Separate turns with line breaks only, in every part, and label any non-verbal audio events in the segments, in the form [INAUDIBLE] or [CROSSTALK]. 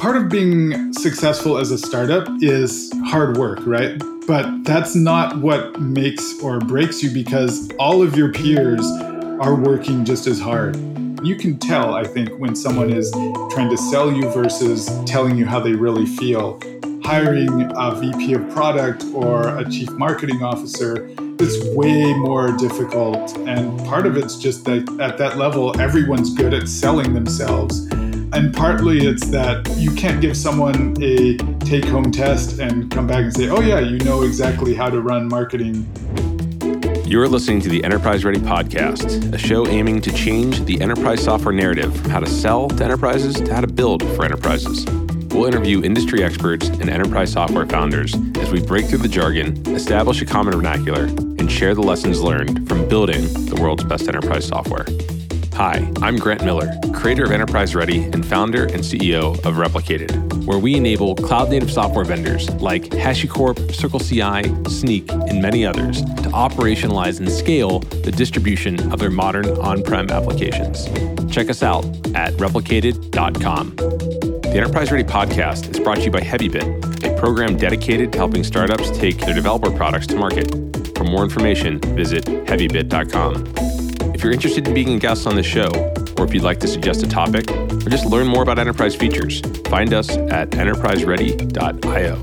part of being successful as a startup is hard work, right? But that's not what makes or breaks you because all of your peers are working just as hard. You can tell, I think, when someone is trying to sell you versus telling you how they really feel. Hiring a VP of product or a chief marketing officer it's way more difficult. And part of it's just that at that level, everyone's good at selling themselves. And partly it's that you can't give someone a take home test and come back and say, oh, yeah, you know exactly how to run marketing.
You're listening to the Enterprise Ready Podcast, a show aiming to change the enterprise software narrative from how to sell to enterprises to how to build for enterprises. We'll interview industry experts and enterprise software founders as we break through the jargon, establish a common vernacular, and share the lessons learned from building the world's best enterprise software. Hi, I'm Grant Miller, creator of Enterprise Ready and founder and CEO of Replicated, where we enable cloud native software vendors like HashiCorp, CircleCI, Snyk, and many others to operationalize and scale the distribution of their modern on prem applications. Check us out at replicated.com. The Enterprise Ready podcast is brought to you by HeavyBit, a program dedicated to helping startups take their developer products to market. For more information, visit heavybit.com. If you're interested in being a guest on the show, or if you'd like to suggest a topic, or just learn more about enterprise features, find us at enterpriseready.io.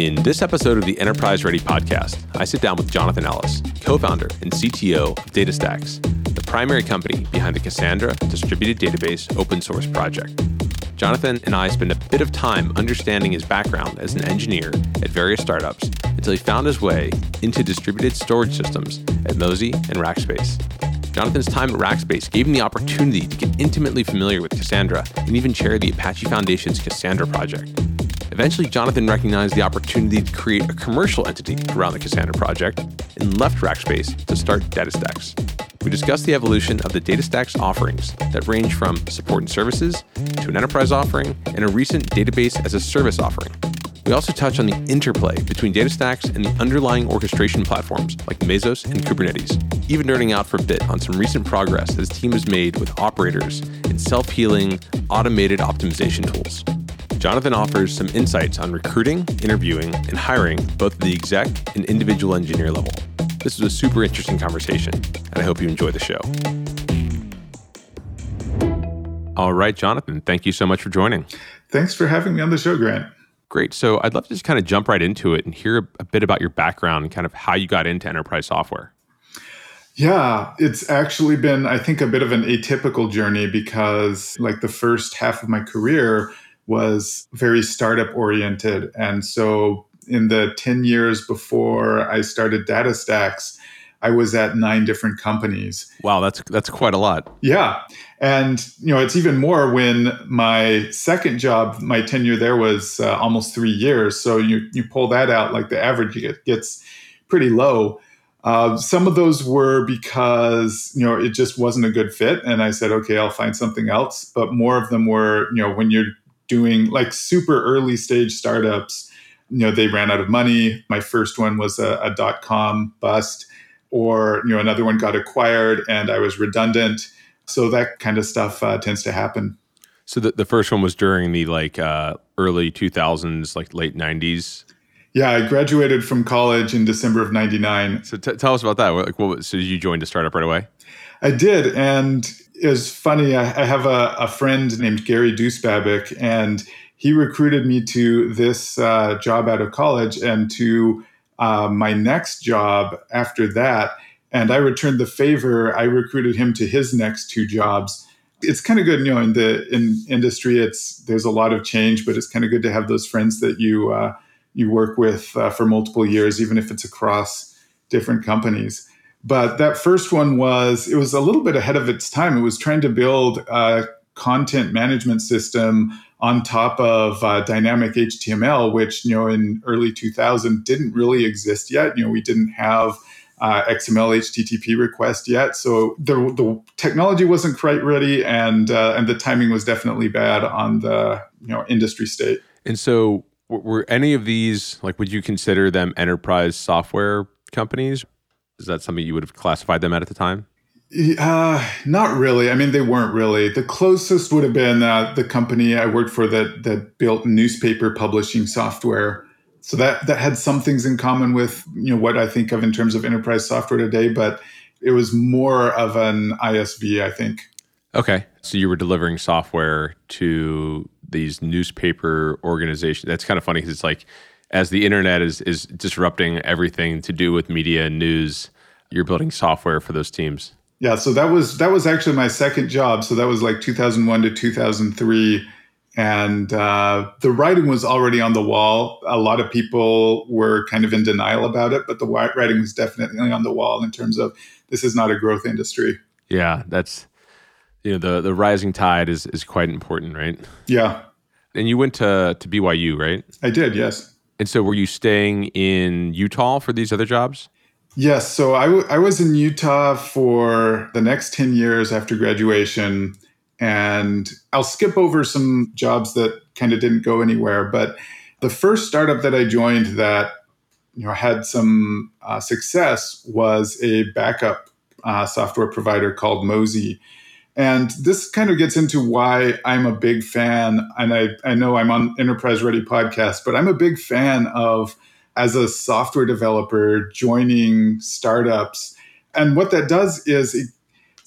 In this episode of the Enterprise Ready podcast, I sit down with Jonathan Ellis, co founder and CTO of DataStax, the primary company behind the Cassandra distributed database open source project. Jonathan and I spent a bit of time understanding his background as an engineer at various startups until he found his way into distributed storage systems at Mozy and Rackspace. Jonathan's time at Rackspace gave him the opportunity to get intimately familiar with Cassandra and even chair the Apache Foundation's Cassandra project. Eventually, Jonathan recognized the opportunity to create a commercial entity around the Cassandra project and left Rackspace to start DataStax. We discuss the evolution of the DataStax offerings that range from support and services to an enterprise offering and a recent database as a service offering. We also touch on the interplay between DataStax and the underlying orchestration platforms like Mesos and Kubernetes, even nerding out for a bit on some recent progress that his team has made with operators and self healing automated optimization tools. Jonathan offers some insights on recruiting, interviewing, and hiring both the exec and individual engineer level. This was a super interesting conversation, and I hope you enjoy the show. All right, Jonathan, thank you so much for joining.
Thanks for having me on the show, Grant.
Great. So I'd love to just kind of jump right into it and hear a bit about your background and kind of how you got into enterprise software.
Yeah, it's actually been, I think, a bit of an atypical journey because, like, the first half of my career was very startup oriented. And so in the 10 years before I started DataStax, I was at nine different companies.
Wow, that's that's quite a lot.
Yeah. And you know, it's even more when my second job, my tenure there was uh, almost 3 years. So you you pull that out like the average get, gets pretty low. Uh, some of those were because you know it just wasn't a good fit, and I said, okay, I'll find something else. But more of them were, you know, when you're doing like super early stage startups, you know they ran out of money my first one was a, a dot com bust or you know another one got acquired and i was redundant. So that kind of stuff uh, tends to happen.
So the, the first one was during the like uh, early 2000s like late 90s
yeah i graduated from college in december of 99
so t- tell us about that. Like what so you joined a startup right away?
I did and it was funny i, I have a, a friend named gary Dusbabic, and he recruited me to this uh, job out of college and to uh, my next job after that. And I returned the favor. I recruited him to his next two jobs. It's kind of good, you know, in the in industry, it's there's a lot of change, but it's kind of good to have those friends that you uh, you work with uh, for multiple years, even if it's across different companies. But that first one was it was a little bit ahead of its time. It was trying to build a content management system on top of uh, dynamic HTML, which you know in early 2000 didn't really exist yet. You know, we didn't have uh, XML HTTP request yet, so the, the technology wasn't quite ready, and uh, and the timing was definitely bad on the you know industry state.
And so, were any of these like? Would you consider them enterprise software companies? Is that something you would have classified them at at the time?
Uh, not really. I mean, they weren't really. The closest would have been uh, the company I worked for that that built newspaper publishing software. So that that had some things in common with you know what I think of in terms of enterprise software today, but it was more of an ISV, I think.
Okay, so you were delivering software to these newspaper organizations. That's kind of funny because it's like as the internet is is disrupting everything to do with media and news, you're building software for those teams.
Yeah, so that was that was actually my second job. So that was like 2001 to 2003, and uh, the writing was already on the wall. A lot of people were kind of in denial about it, but the writing was definitely on the wall in terms of this is not a growth industry.
Yeah, that's you know the the rising tide is is quite important, right?
Yeah.
And you went to to BYU, right?
I did, yes.
And so, were you staying in Utah for these other jobs?
Yes. So I, w- I was in Utah for the next 10 years after graduation. And I'll skip over some jobs that kind of didn't go anywhere. But the first startup that I joined that you know had some uh, success was a backup uh, software provider called Mozy. And this kind of gets into why I'm a big fan. And I, I know I'm on Enterprise Ready podcast, but I'm a big fan of as a software developer joining startups. And what that does is it,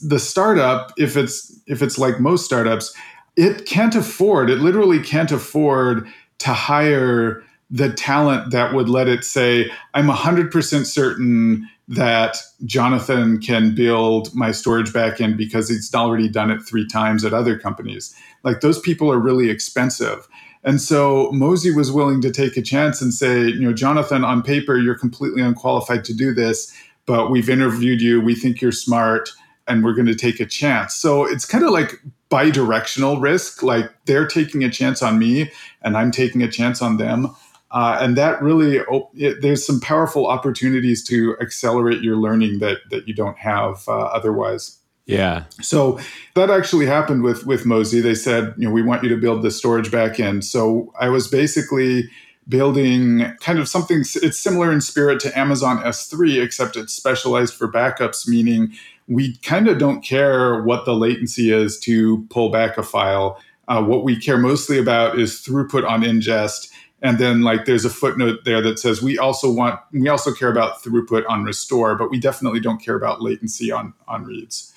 the startup, if it's if it's like most startups, it can't afford, it literally can't afford to hire the talent that would let it say, I'm 100% certain that Jonathan can build my storage backend because he's already done it three times at other companies. Like those people are really expensive. And so Mozy was willing to take a chance and say, you know, Jonathan, on paper, you're completely unqualified to do this, but we've interviewed you. We think you're smart and we're going to take a chance. So it's kind of like bi directional risk. Like they're taking a chance on me and I'm taking a chance on them. Uh, and that really, it, there's some powerful opportunities to accelerate your learning that, that you don't have uh, otherwise.
Yeah.
So that actually happened with with Mozy. They said, you know, we want you to build the storage backend. So I was basically building kind of something it's similar in spirit to Amazon S3 except it's specialized for backups meaning we kind of don't care what the latency is to pull back a file. Uh, what we care mostly about is throughput on ingest and then like there's a footnote there that says we also want we also care about throughput on restore but we definitely don't care about latency on on reads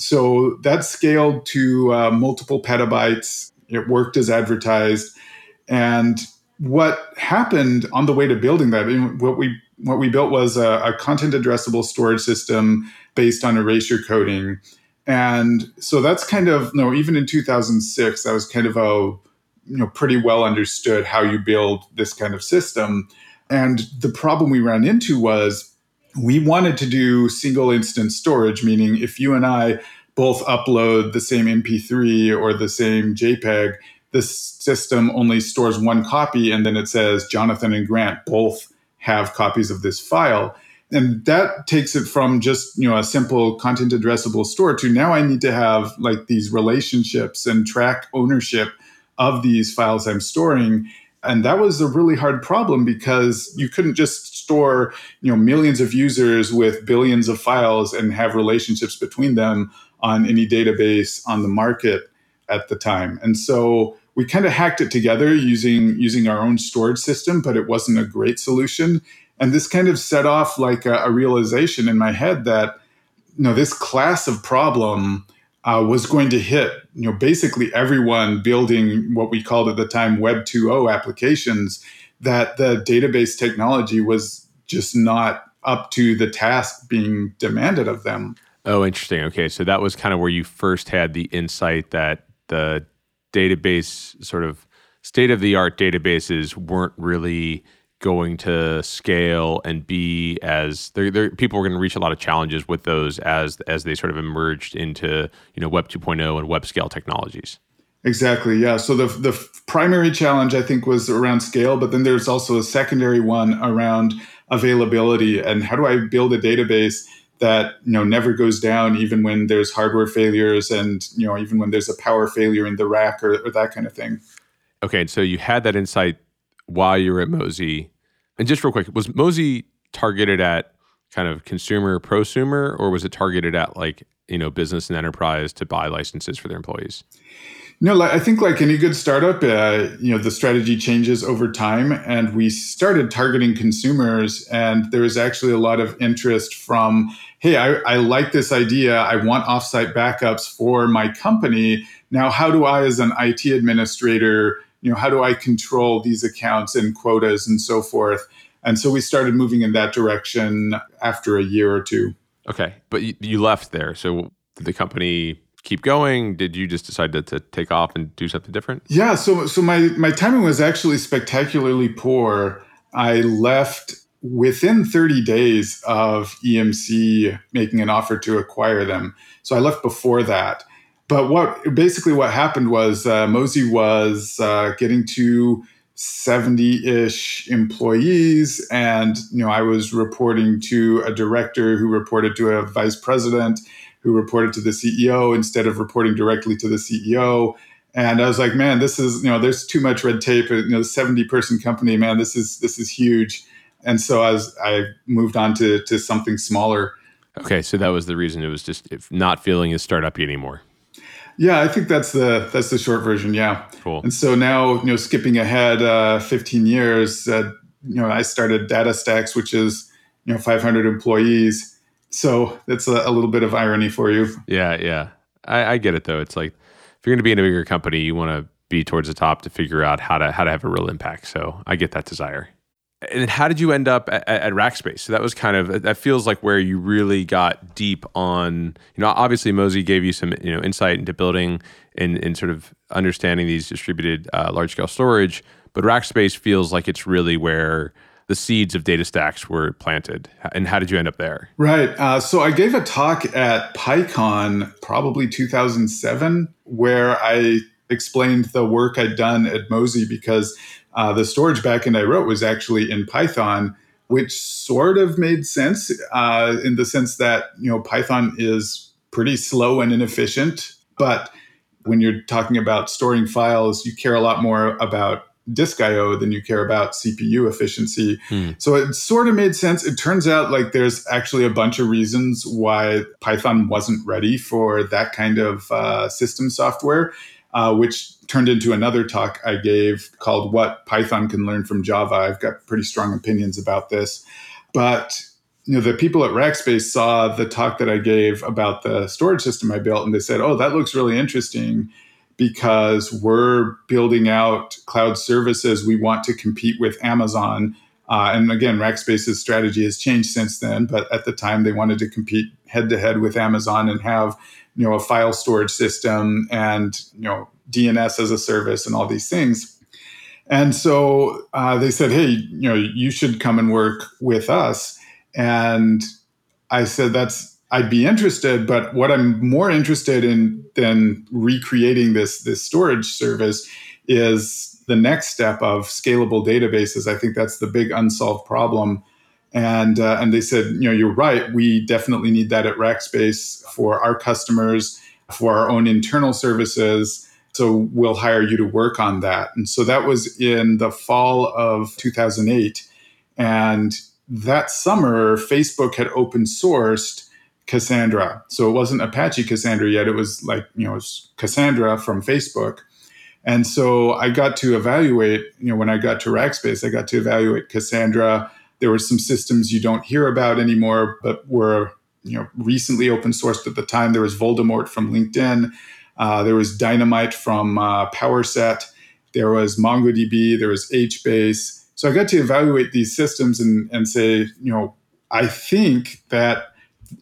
so that scaled to uh, multiple petabytes. It worked as advertised. And what happened on the way to building that, what we what we built was a, a content addressable storage system based on erasure coding. And so that's kind of, you know, even in 2006, that was kind of a, you know, pretty well understood how you build this kind of system. And the problem we ran into was we wanted to do single instance storage, meaning if you and I both upload the same MP3 or the same JPEG, this system only stores one copy and then it says Jonathan and Grant both have copies of this file. And that takes it from just, you know, a simple content addressable store to now I need to have like these relationships and track ownership of these files I'm storing and that was a really hard problem because you couldn't just store you know millions of users with billions of files and have relationships between them on any database on the market at the time. And so we kind of hacked it together using using our own storage system but it wasn't a great solution. And this kind of set off like a, a realization in my head that you know this class of problem uh, was going to hit you know basically everyone building what we called at the time Web 2.0 applications. That the database technology was just not up to the task being demanded of them.
Oh, interesting. Okay, so that was kind of where you first had the insight that the database sort of state of the art databases weren't really going to scale and be as they're, they're, people were going to reach a lot of challenges with those as as they sort of emerged into you know web 2.0 and web scale technologies.
Exactly yeah. So the the primary challenge i think was around scale but then there's also a secondary one around availability. And how do i build a database that you know never goes down even when there's hardware failures and you know even when there's a power failure in the rack or, or that kind of thing?
Okay so you had that insight while you were at Mozy. And just real quick, was Mozy targeted at kind of consumer prosumer or was it targeted at like you know business and enterprise to buy licenses for their employees?
No, I think like any good startup, uh, you know, the strategy changes over time, and we started targeting consumers, and there was actually a lot of interest from, hey, I, I like this idea. I want offsite backups for my company. Now, how do I, as an IT administrator, you know, how do I control these accounts and quotas and so forth? And so we started moving in that direction after a year or two.
Okay, but you, you left there, so did the company keep going? Did you just decide to, to take off and do something different?
Yeah, so so my my timing was actually spectacularly poor. I left within 30 days of EMC making an offer to acquire them. So I left before that. But what basically what happened was uh, Mozy was uh, getting to 70-ish employees and you know I was reporting to a director who reported to a vice president who reported to the CEO instead of reporting directly to the CEO. And I was like, man, this is, you know, there's too much red tape. You know, 70 person company, man, this is this is huge. And so as I moved on to to something smaller.
Okay, so that was the reason it was just not feeling as startup anymore.
Yeah, I think that's the that's the short version. Yeah.
Cool.
And so now, you know, skipping ahead uh, 15 years, uh, you know, I started DataStax, which is you know 500 employees, so that's a, a, little bit of irony for you.
Yeah, yeah. I, I get it though. It's like if you're going to be in a bigger company, you want to be towards the top to figure out how to how to have a real impact. So I get that desire. And how did you end up at, at Rackspace? So that was kind of that feels like where you really got deep on. You know, obviously Mozy gave you some you know insight into building and, and sort of understanding these distributed uh, large scale storage, but Rackspace feels like it's really where the seeds of DataStax were planted. And how did you end up there?
Right. Uh, so I gave a talk at PyCon probably 2007 where I explained the work I'd done at Mozy because uh, the storage backend I wrote was actually in Python, which sort of made sense uh, in the sense that you know Python is pretty slow and inefficient, but when you're talking about storing files, you care a lot more about disk IO than you care about CPU efficiency. Hmm. So it sort of made sense. It turns out like there's actually a bunch of reasons why Python wasn't ready for that kind of uh, system software, uh, which turned into another talk I gave called What Python Can Learn from Java. I've got pretty strong opinions about this. But you know, the people at Rackspace saw the talk that I gave about the storage system I built and they said, oh, that looks really interesting because we're building out cloud services. We want to compete with Amazon. Uh, and again, Rackspace's strategy has changed since then, but at the time they wanted to compete head to head with Amazon and have you know a file storage system and you know DNS as a service and all these things. And so uh, they said, "Hey, you know, you should come and work with us." And I said, "That's I'd be interested, but what I'm more interested in than recreating this this storage service is the next step of scalable databases. I think that's the big unsolved problem. And uh, and they said, you know, you're right. We definitely need that at Rackspace for our customers, for our own internal services. So we'll hire you to work on that. And so that was in the fall of 2008. And that summer, Facebook had open sourced Cassandra. So it wasn't Apache Cassandra yet. It was like, you know, Cassandra from Facebook. And so I got to evaluate, you know, when I got to Rackspace, I got to evaluate Cassandra. There were some systems you don't hear about anymore, but were, you know, recently open sourced at the time. There was Voldemort from LinkedIn. Uh, there was Dynomite from uh, PowerSet. There was MongoDB. There was HBase. So I got to evaluate these systems and, and say, you know, I think that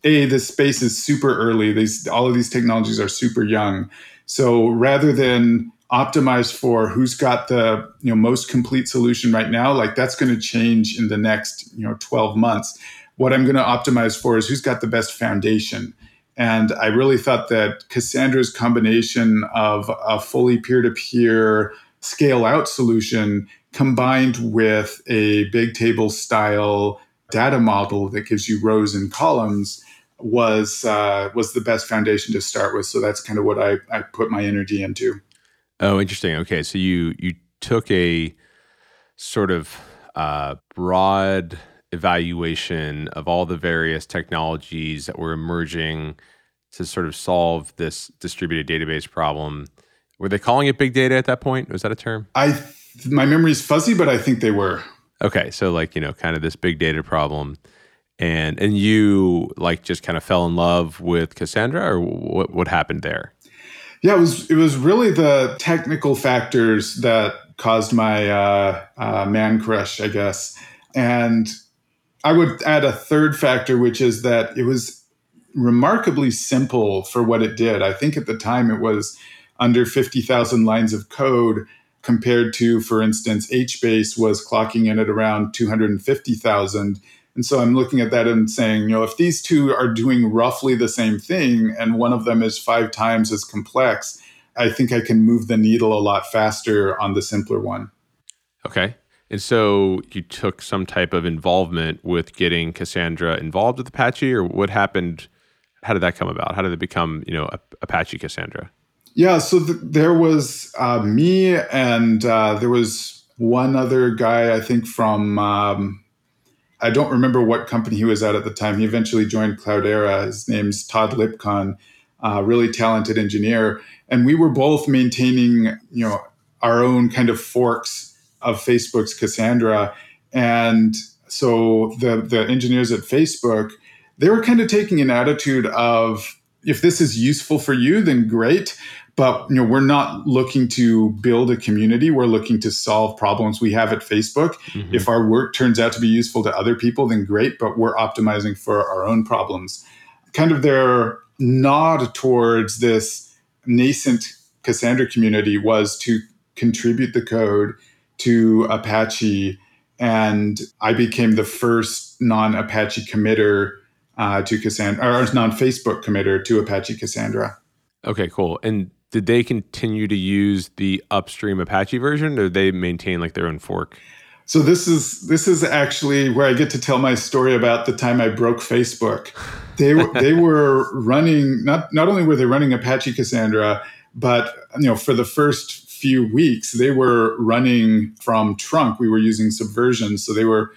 a this space is super early these all of these technologies are super young so rather than optimize for who's got the you know most complete solution right now like that's going to change in the next you know 12 months what i'm going to optimize for is who's got the best foundation and i really thought that cassandra's combination of a fully peer-to-peer scale out solution combined with a big table style data model that gives you rows and columns was uh, was the best foundation to start with. So that's kind of what I, I put my energy into.
Oh, interesting. Okay, so you you took a sort of uh, broad evaluation of all the various technologies that were emerging to sort of solve this distributed database problem. Were they calling it big data at that point? Was that a term?
I my memory is fuzzy, but I think they were.
Okay, so like you know, kind of this big data problem, and and you like just kind of fell in love with Cassandra, or what what happened there?
Yeah, it was it was really the technical factors that caused my uh, uh, man crush, I guess, and I would add a third factor, which is that it was remarkably simple for what it did. I think at the time it was under 50,000 lines of code compared to, for instance, HBase was clocking in at around 250,000. And so I'm looking at that and saying, you know, if these two are doing roughly the same thing and one of them is five times as complex, I think I can move the needle a lot faster on the simpler one.
Okay. And so you took some type of involvement with getting Cassandra involved with Apache, or what happened? How did that come about? How did it become, you know, Apache Cassandra?
Yeah, so th- there was uh, me, and uh, there was one other guy, I think from um, I don't remember what company he was at at the time. He eventually joined Cloudera. His name's Todd Lipcon, a really talented engineer, and we were both maintaining, you know, our own kind of forks of Facebook's Cassandra. And so the the engineers at Facebook, they were kind of taking an attitude of if this is useful for you, then great. But you know, we're not looking to build a community. We're looking to solve problems we have at Facebook. Mm-hmm. If our work turns out to be useful to other people, then great. But we're optimizing for our own problems. Kind of their nod towards this nascent Cassandra community was to contribute the code to Apache, and I became the first non-Apache committer uh, to Cassandra, or non-Facebook committer to Apache Cassandra.
Okay, cool. And did they continue to use the upstream Apache version, or they maintain like their own fork?
So this is this is actually where I get to tell my story about the time I broke Facebook. They they [LAUGHS] were running not not only were they running Apache Cassandra, but you know for the first few weeks, they were running from trunk. We were using Subversion. So they were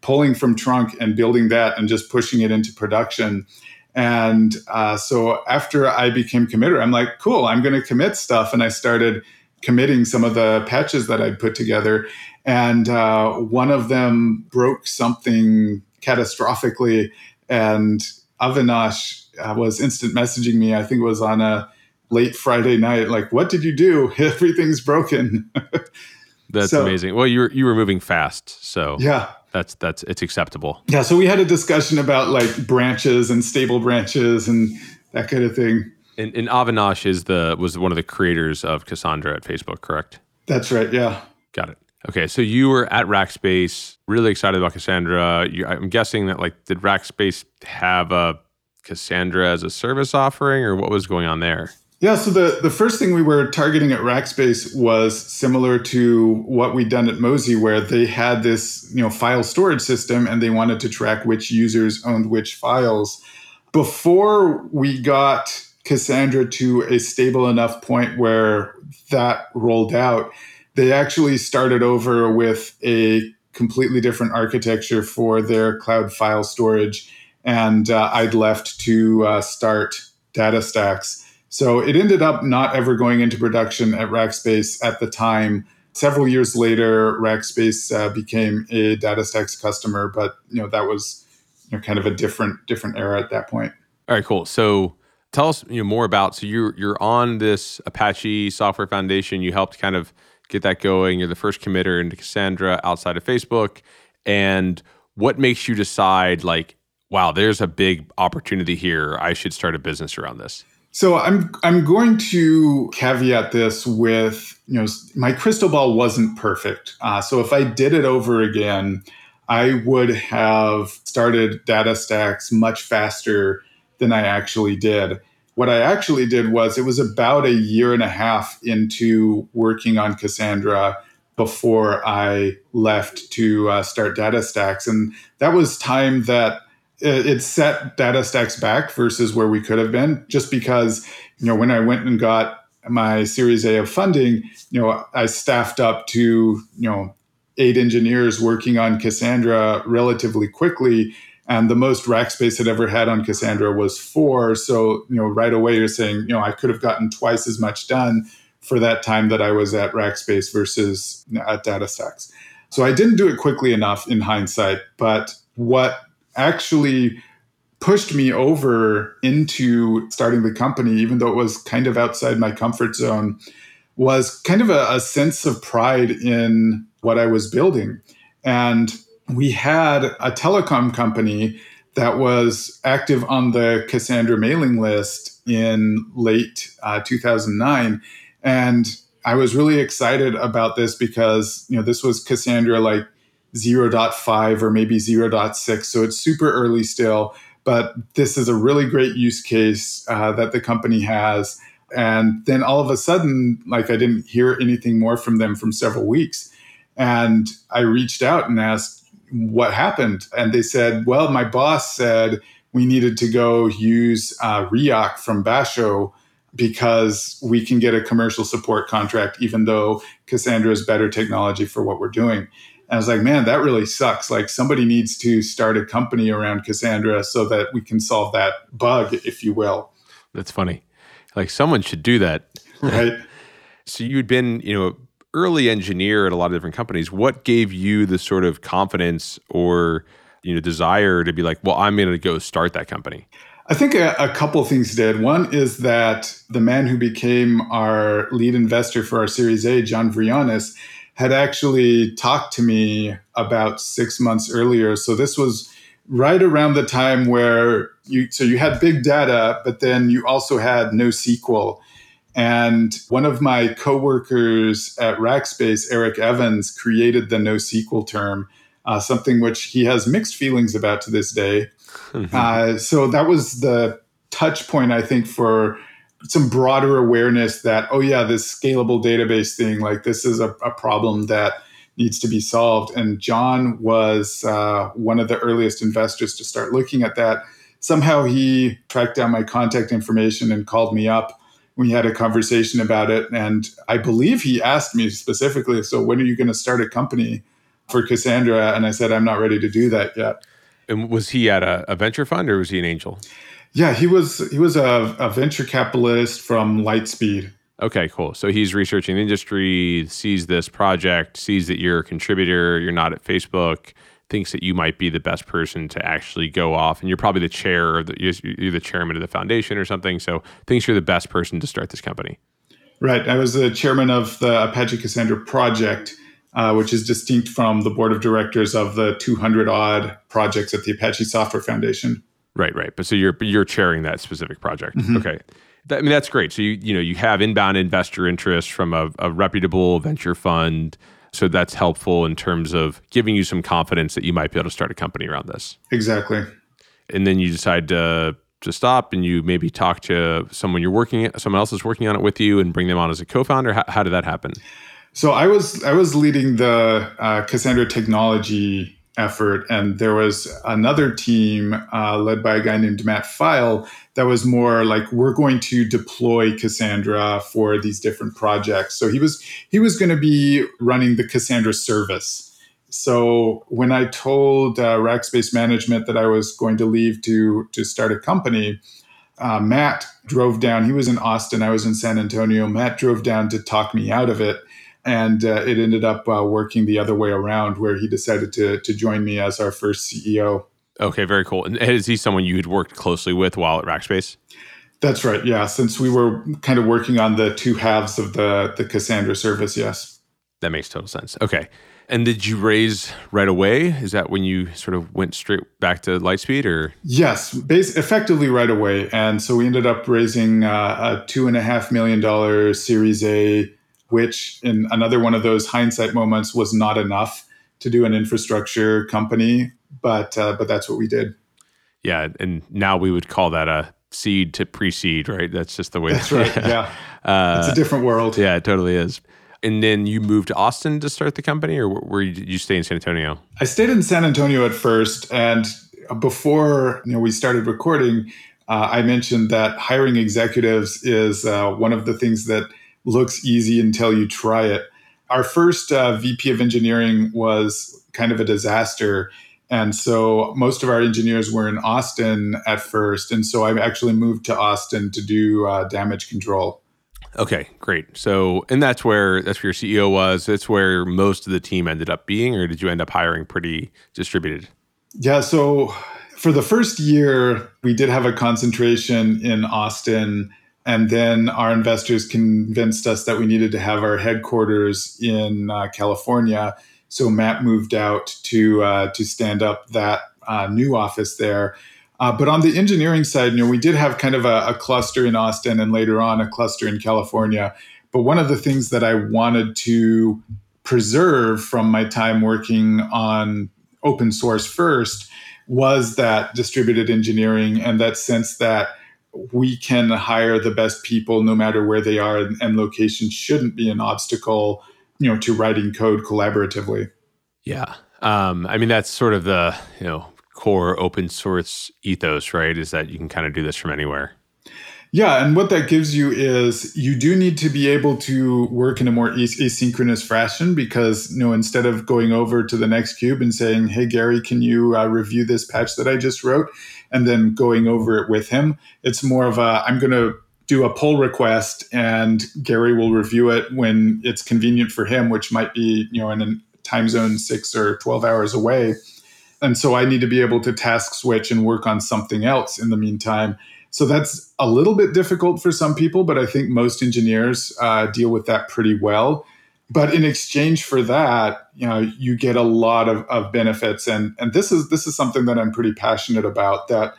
pulling from trunk and building that and just pushing it into production. And uh, so after I became committer, I'm like, cool, I'm going to commit stuff. And I started committing some of the patches that I'd put together. And uh, one of them broke something catastrophically. And Avinash uh, was instant messaging me. I think it was on a late Friday night, like, what did you do? [LAUGHS] Everything's broken. [LAUGHS]
that's so, amazing. Well, you were you were moving fast, so
yeah,
that's that's it's acceptable.
Yeah. So we had a discussion about like branches and stable branches and that kind of thing.
And, and Avinash is the was one of the creators of Cassandra at Facebook, correct?
That's right. Yeah.
Got it. Okay, so you were at Rackspace, really excited about Cassandra. You, I'm guessing that like did Rackspace have a Cassandra as a service offering, or what was going on there?
Yeah, so the, the first thing we were targeting at Rackspace was similar to what we'd done at Mozy, where they had this you know file storage system and they wanted to track which users owned which files. Before we got Cassandra to a stable enough point where that rolled out, they actually started over with a completely different architecture for their cloud file storage. And uh, I'd left to uh, start DataStax. So it ended up not ever going into production at Rackspace at the time. Several years later, Rackspace uh, became a DataStax customer, but you know that was you know, kind of a different different era at that point.
All right, cool. So tell us you know, more about. So you're you're on this Apache Software Foundation. You helped kind of get that going. You're the first committer into Cassandra outside of Facebook. And what makes you decide like, wow, there's a big opportunity here. I should start a business around this.
So I'm I'm going to caveat this with you know my crystal ball wasn't perfect. Uh, so if I did it over again, I would have started DataStax much faster than I actually did. What I actually did was it was about a year and a half into working on Cassandra before I left to uh, start DataStax, and that was time that it set DataStax back versus where we could have been just because you know when i went and got my series a of funding you know i staffed up to you know eight engineers working on cassandra relatively quickly and the most Rackspace had ever had on Cassandra was four. So, you know, right away you're saying, you know, I could have gotten twice as much done for that time that I was at Rackspace versus at DataStax. So I didn't do it quickly enough in hindsight. But what actually pushed me over into starting the company, even though it was kind of outside my comfort zone, was kind of a, a sense of pride in what I was building. And we had a telecom company that was active on the Cassandra mailing list in late uh, 2009. And I was really excited about this because, you know, this was Cassandra like 0.5 or maybe 0.6. So it's super early still, but this is a really great use case uh, that the company has. And then all of a sudden, like I didn't hear anything more from them from several weeks. And I reached out and asked, what happened? And they said, well, my boss said we needed to go use uh, Riak from Basho because we can get a commercial support contract, even though Cassandra is better technology for what we're doing. I was like, man, that really sucks. Like somebody needs to start a company around Cassandra so that we can solve that bug, if you will.
That's funny. Like someone should do that.
Right. [LAUGHS]
so you'd been, you know, early engineer at a lot of different companies. What gave you the sort of confidence or you know desire to be like, well, I'm going to go start that company?
I think a, a couple things did. One is that the man who became our lead investor for our Series A, John Vrionis, had actually talked to me about six months earlier. So this was right around the time where you so you had big data, but then you also had NoSQL. And one of my coworkers at Rackspace, Eric Evans, created the NoSQL term, uh, something which he has mixed feelings about to this day. Mm-hmm. [LAUGHS] Uh, so that was the touch point, I think, for some broader awareness that, oh, yeah, this scalable database thing, like this is a, a problem that needs to be solved. And John was uh, one of the earliest investors to start looking at that. Somehow he tracked down my contact information and called me up we had a conversation about it. And I believe he asked me specifically, so when are you going to start a company for Cassandra? And I said, I'm not ready to do that yet.
And was he at a, a venture fund or was he an angel?
Yeah, he was he was a, a venture capitalist from Lightspeed.
Okay, cool. So he's researching the industry, sees this project, sees that you're a contributor, you're not at Facebook, thinks that you might be the best person to actually go off, and you're probably the chair, of the, you're the chairman of the foundation or something. So thinks you're the best person to start this company.
Right. I was the chairman of the Apache Cassandra project, uh, which is distinct from the board of directors of the 200 odd projects at the Apache Software Foundation.
Right. Right. But so you're you're chairing that specific project. Mm-hmm. Okay. That, I mean that's great. So you you know you have inbound investor interest from a, a reputable venture fund so that's helpful in terms of giving you some confidence that you might be able to start a company around this.
Exactly.
And then you decide to to stop and you maybe talk to someone you're working someone else is working on it with you and bring them on as a co-founder how, how did that happen
so i was i was leading the uh, cassandra technology effort. And there was another team uh, led by a guy named Matt Pfeil that was more like we're going to deploy Cassandra for these different projects. So he was he was going to be running the Cassandra service. So when I told uh, Rackspace Management that I was going to leave to to start a company, uh, Matt drove down. He was in Austin. I was in San Antonio. Matt drove down to talk me out of it and uh, it ended up uh, working the other way around where he decided to, to join me as our first ceo
okay very cool. And is he someone you had worked closely with while at rackspace?
That's right yeah. Since we were kind of working on the two halves of the the cassandra service yes.
That makes total sense. Okay. And did you raise right away? Is that when you sort of went straight back to Lightspeed, or?
Yes, effectively right away. And so we ended up raising uh, a two and a half million dollar Series A which in another one of those hindsight moments was not enough to do an infrastructure company, but uh, but that's what we did.
Yeah, and now we would call that a seed to pre-seed, right? That's just the way.
That's [LAUGHS] right. Yeah, uh, it's a different world.
Yeah, it totally is. And then you moved to Austin to start the company, or were you, did you stay in San Antonio?
I stayed in San Antonio at first, and before you know we started recording, uh, I mentioned that hiring executives is uh, one of the things that looks easy until you try it. Our first uh, VP of engineering was kind of a disaster. And so most of our engineers were in Austin at first. And so I actually moved to Austin to do uh, damage control.
Okay, great. So, and that's where that's where your CEO was. That's where most of the team ended up being, or did you end up hiring pretty distributed?
Yeah. So, for the first year, we did have a concentration in Austin, and then our investors convinced us that we needed to have our headquarters in uh, California. So Matt moved out to uh, to stand up that uh, new office there. Uh, but on the engineering side, you know, we did have kind of a, a, cluster in Austin and later on a cluster in California. But one of the things that I wanted to preserve from my time working on open source first was that distributed engineering and that sense that we can hire the best people no matter where they are and, and location shouldn't be an obstacle you know to writing code collaboratively
yeah um, i mean that's sort of the you know core open source ethos, right? Is that you can kind of do this from anywhere.
Yeah, and what that gives you is you do need to be able to work in a more asynchronous fashion because you know instead of going over to the next cube and saying, "Hey Gary, can you uh, review this patch that I just wrote?" and then going over it with him, it's more of a I'm going to do a pull request and Gary will review it when it's convenient for him, which might be you know in a time zone six or twelve hours away and so I need to be able to task switch and work on something else in the meantime. So that's a little bit difficult for some people, but I think most engineers uh, deal with that pretty well. But in exchange for that, you know, you get a lot of, of benefits, and and this is this is something that I'm pretty passionate about. That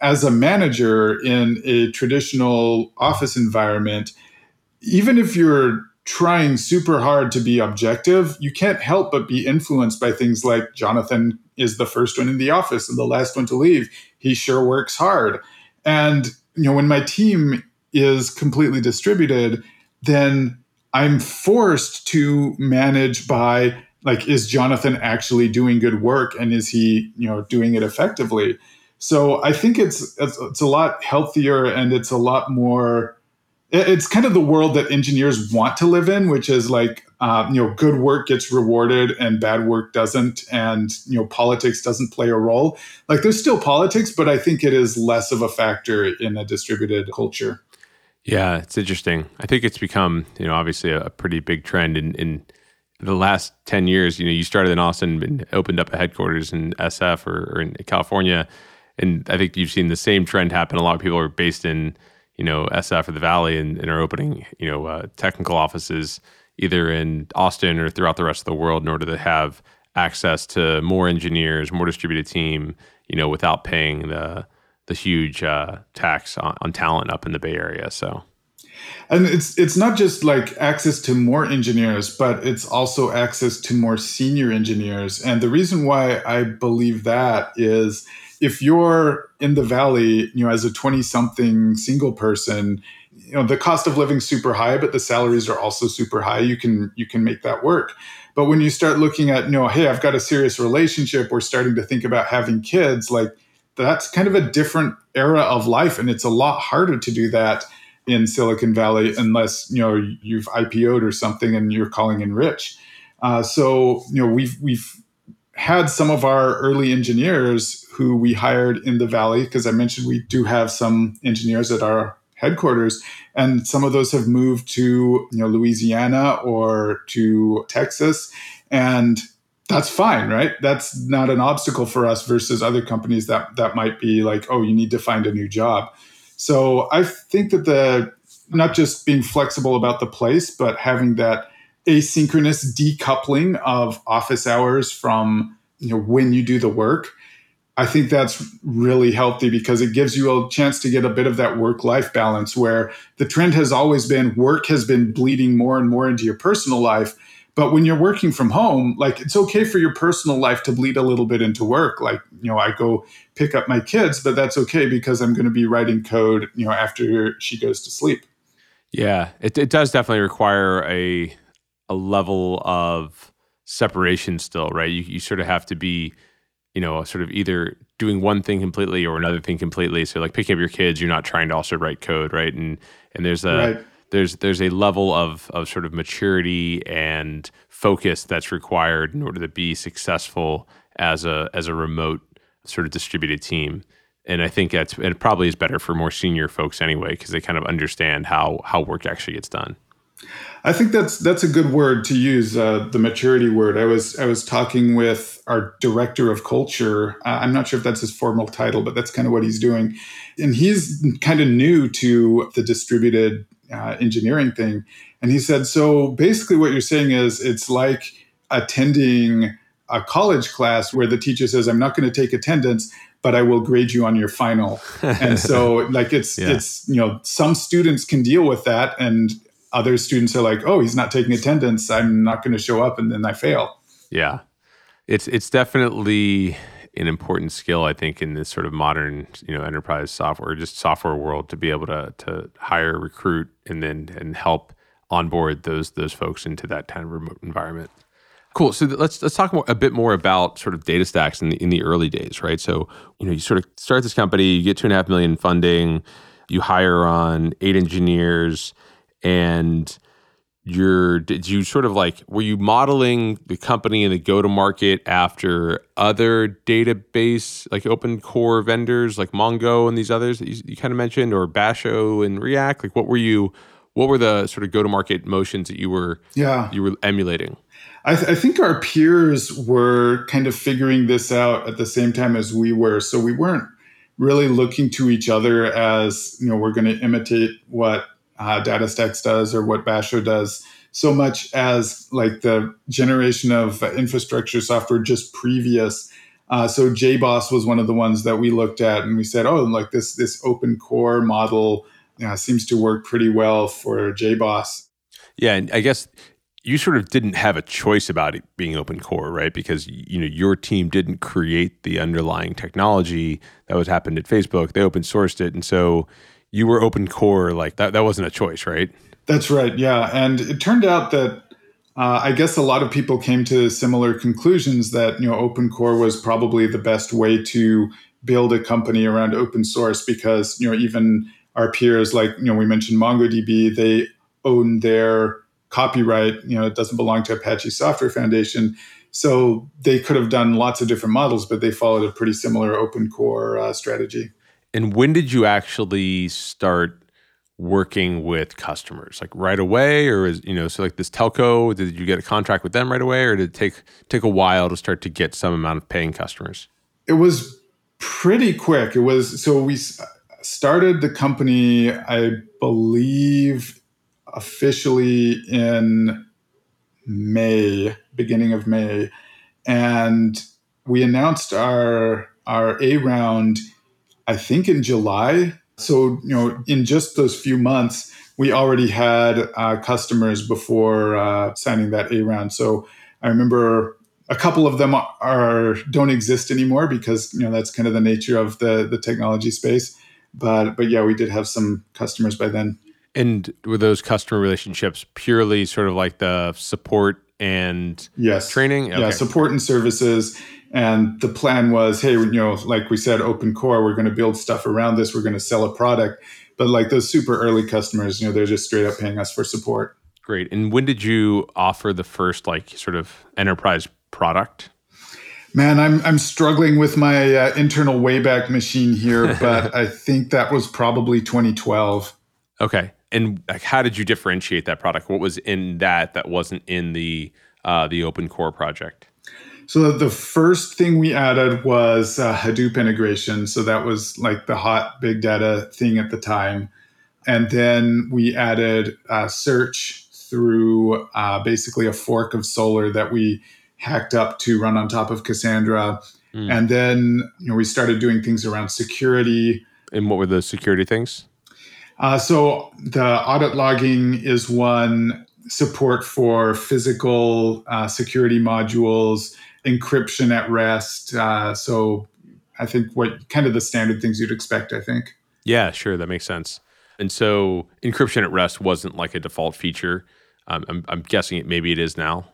as a manager in a traditional office environment, even if you're trying super hard to be objective, you can't help but be influenced by things like Jonathan is the first one in the office and the last one to leave. He sure works hard. And you know, when my team is completely distributed, then I'm forced to manage by like is Jonathan actually doing good work and is he, you know, doing it effectively? So I think it's it's, it's a lot healthier and it's a lot more it's kind of the world that engineers want to live in, which is like uh, you know good work gets rewarded and bad work doesn't, and you know politics doesn't play a role. Like there's still politics, but I think it is less of a factor in a distributed culture.
Yeah, it's interesting. I think it's become you know obviously a, pretty big trend in, in the last 10 years you know you started in austin and opened up a headquarters in sf or, or in california and i think you've seen the same trend happen a lot of people are based in you know SF or the Valley and, and are opening you know uh, technical offices either in Austin or throughout the rest of the world in order to have access to more engineers, more distributed team, you know, without paying the the huge uh, tax on, on talent up in the Bay Area. So
and it's it's not just like access to more engineers but it's also access to more senior engineers and the reason why i believe that is if you're in the valley, you know, as a 20 something single person, you know, the cost of living super high, but the salaries are also super high. You can you can make that work. But when you start looking at, you know, hey, I've got a serious relationship, we're starting to think about having kids, like that's kind of a different era of life. And it's a lot harder to do that in Silicon Valley unless, you know, you've IPO'd or something and you're calling in rich. Uh, so, you know, we've we've had some of our early engineers who we hired in the valley because I mentioned we do have some engineers at our headquarters. And some of those have moved to you know Louisiana or to Texas. And that's fine right? That's not an obstacle for us versus other companies that that might be like oh you need to find a new job. So I think that the not just being flexible about the place but having that asynchronous decoupling of office hours from you know when you do the work i think that's really healthy because it gives you a chance to get a bit of that work life balance where the trend has always been work has been bleeding more and more into your personal life. But when you're working from home like it's okay for your personal life to bleed a little bit into work. Like you know i go pick up my kids but that's okay because i'm going to be writing code you know after she goes to sleep.
Yeah it, it does definitely require a a level of separation still, right? You, you sort of have to be, you know, sort of either doing one thing completely or another thing completely. So like picking up your kids, you're not trying to also write code, right? And and there's a right. there's there's a level of of sort of maturity and focus that's required in order to be successful as a as a remote sort of distributed team. And I think that's it probably is better for more senior folks anyway because they kind of understand how how work actually gets done.
I think that's that's a good word to use, uh, the maturity word. I was I was talking with our director of culture. Uh, I'm not sure if that's his formal title, but that's kind of what he's doing, and he's kind of new to the distributed uh, engineering thing. And he said, so basically, what you're saying is it's like attending a college class where the teacher says, "I'm not going to take attendance." but I will grade you on your final. [LAUGHS] And so like it's yeah. it's you know some students can deal with that and other students are like, "Oh, he's not taking attendance. I'm not going to show up," and then I fail.
Yeah, it's it's definitely an important skill, I think, in this sort of modern, you know, enterprise software, just software world, to be able to to hire, recruit, and then and help onboard those those folks into that kind of remote environment. Cool. So let's let's talk more, a bit more about sort of DataStax in the in the early days, right? So you know, you sort of start this company, you get two and a half million funding, you hire on eight engineers and you're did you sort of like were you modeling the company and the go to market after other database like open core vendors like mongo and these others that you, you kind of mentioned or basho and Riak? Like what were you what were the sort of go to market motions that you were
yeah.
you were emulating?
I, th- I, think our peers were kind of figuring this out at the same time as we were. So we weren't really looking to each other as you know we're going to imitate what uh, DataStax does or what Basho does, so much as like the generation of infrastructure software just previous. Uh, so JBoss was one of the ones that we looked at, and we said, "Oh, like this this open core model uh, seems to work pretty well for JBoss."
Yeah, and I guess you sort of didn't have a choice about it being open core, right? Because you know your team didn't create the underlying technology that was happened at Facebook; they open sourced it, and so you were open core like that that wasn't a choice right?
That's right yeah and it turned out that uh, i guess a lot of people came to similar conclusions that you know open core was probably the best way to build a company around open source because you know even our peers like you know we mentioned mongodb they own their copyright you know it doesn't belong to apache software foundation. So they could have done lots of different models but they followed a pretty similar open core uh, strategy
and when did you actually start working with customers? Like right away, or is you know, so like this telco, did you get a contract with them right away, or did it take take a while to start to get some amount of paying customers?
It was pretty quick. It was so we started the company, I believe, officially in May, beginning of May, and we announced our our A round I think in July. So, you know, in just those few months, we already had uh, customers before uh, signing that A round. So I remember a couple of them are don't exist anymore because you know that's kind of the nature of the the technology space. But but yeah, we did have some customers by then.
And were those customer relationships purely sort of like the support and
yes
training?
Okay. Yeah, support and services. And the plan was, hey, you know, like we said, open core, we're going to build stuff around this. We're going to sell a product. But like those super early customers, you know, they're just straight up paying us for support.
Great. And when did you offer the first like sort of enterprise product?
Man, I'm I'm struggling with my uh, internal Wayback Machine here, [LAUGHS] but I think that was probably 2012.
Okay. And like, how did you differentiate that product? What was in that that wasn't in the uh, the open core project?
So the first thing we added was uh, Hadoop integration. So that was like the hot big data thing at the time. And then we added uh, search through uh, basically a fork of Solr that we hacked up to run on top of Cassandra. Mm. And then you know we started doing things around security.
And what were the security things?
Uh, so the audit logging is one support for physical uh, security modules encryption at rest. Uh, so I think what kind of the standard things you'd expect, I think.
Yeah, sure. That makes sense. And so encryption at rest wasn't like a default feature. Um, I'm, I'm, guessing it maybe it is now.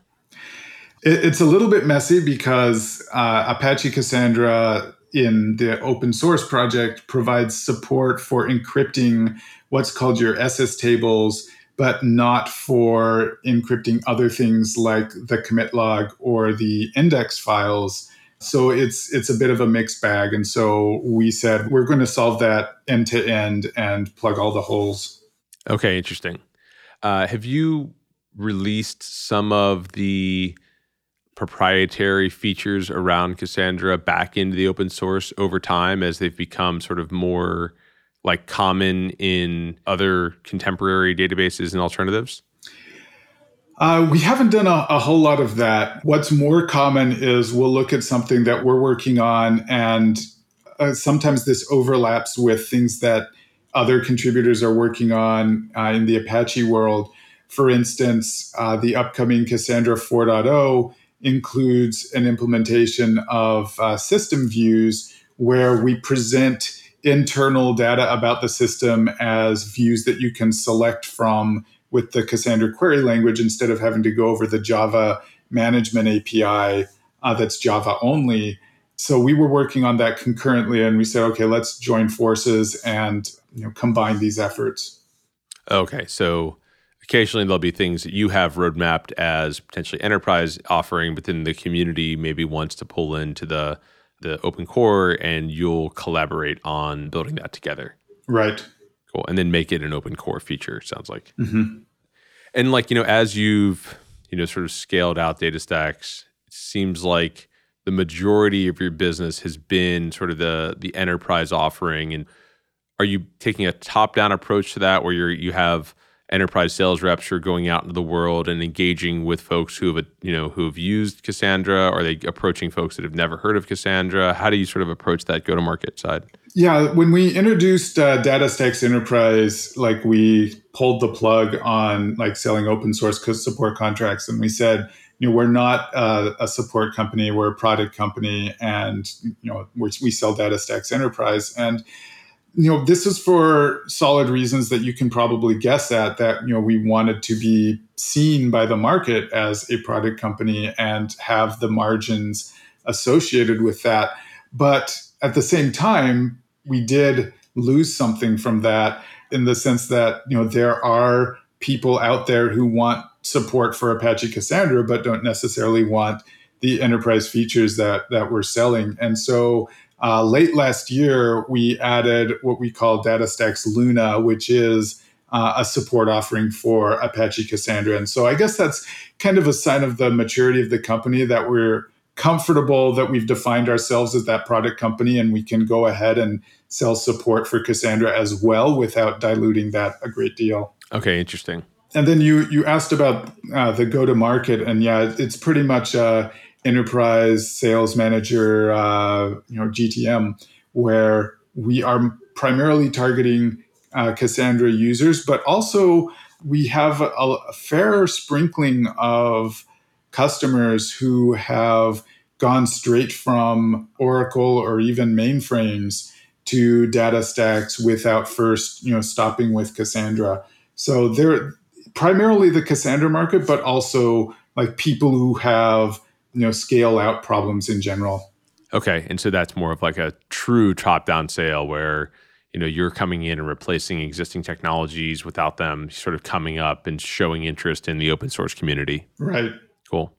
It, it's a little bit messy because uh, Apache Cassandra in the open source project provides support for encrypting what's called your SS tables but not for encrypting other things like the commit log or the index files. So it's it's a bit of a mixed bag. And so we said we're going to solve that end to end and plug all the holes.
Okay, interesting. Uh, have you released some of the proprietary features around Cassandra back into the open source over time as they've become sort of more like common in other contemporary databases and alternatives?
Uh, we haven't done a, a, whole lot of that. What's more common is we'll look at something that we're working on, and uh, sometimes this overlaps with things that other contributors are working on uh, in the Apache world. For instance, uh, the upcoming Cassandra 4.0 includes an implementation of uh, system views where we present internal data about the system as views that you can select from with the Cassandra query language instead of having to go over the Java management API uh, that's Java only. So we were working on that concurrently, and we said, okay, let's join forces and you know, combine these efforts.
Okay, so occasionally there'll be things that you have roadmapped as potentially enterprise offering, but then the community maybe wants to pull into the the open core, and you'll collaborate on building that together.
Right.
Cool, and then make it an open core feature. Sounds like. Mm-hmm. And like you know, as you've you know sort of scaled out DataStax, it seems like the majority of your business has been sort of the the enterprise offering and are you taking a top down approach to that where you're you have enterprise sales reps who are going out into the world and engaging with folks who have you know who have used Cassandra? Are they approaching folks that have never heard of Cassandra? How do you sort of approach that go to market side?
Yeah, when we introduced uh, DataStax Enterprise, like we pulled the plug on like selling open source support contracts, and we said, you know, we're not uh, a support company; we're a product company, and you know, we sell DataStax Enterprise, and you know, this is for solid reasons that you can probably guess at that, you know, we wanted to be seen by the market as a product company and have the margins associated with that. But at the same time, we did lose something from that in the sense that, you know, there are people out there who want support for Apache Cassandra, but don't necessarily want the enterprise features that that we're selling. And so uh, late last year, we added what we call DataStax Luna, which is uh, a support offering for Apache Cassandra. And so I guess that's kind of a sign of the maturity of the company that we're comfortable that we've defined ourselves as that product company and we can go ahead and sell support for Cassandra as well without diluting that a great deal.
Okay, interesting.
And then you you asked about uh, the go to market, and yeah, it's pretty much uh, enterprise sales manager, uh, you know, GTM, where we are primarily targeting uh, Cassandra users, but also we have a, a fair sprinkling of customers who have gone straight from Oracle or even mainframes to DataStax without first, you know, stopping with Cassandra. So they're primarily the Cassandra market, but also like people who have you know scale out problems in general.
Okay, and so that's more of like a true top down sale where you know you're coming in and replacing existing technologies without them sort of coming up and showing interest in the open source community.
Right.
Cool.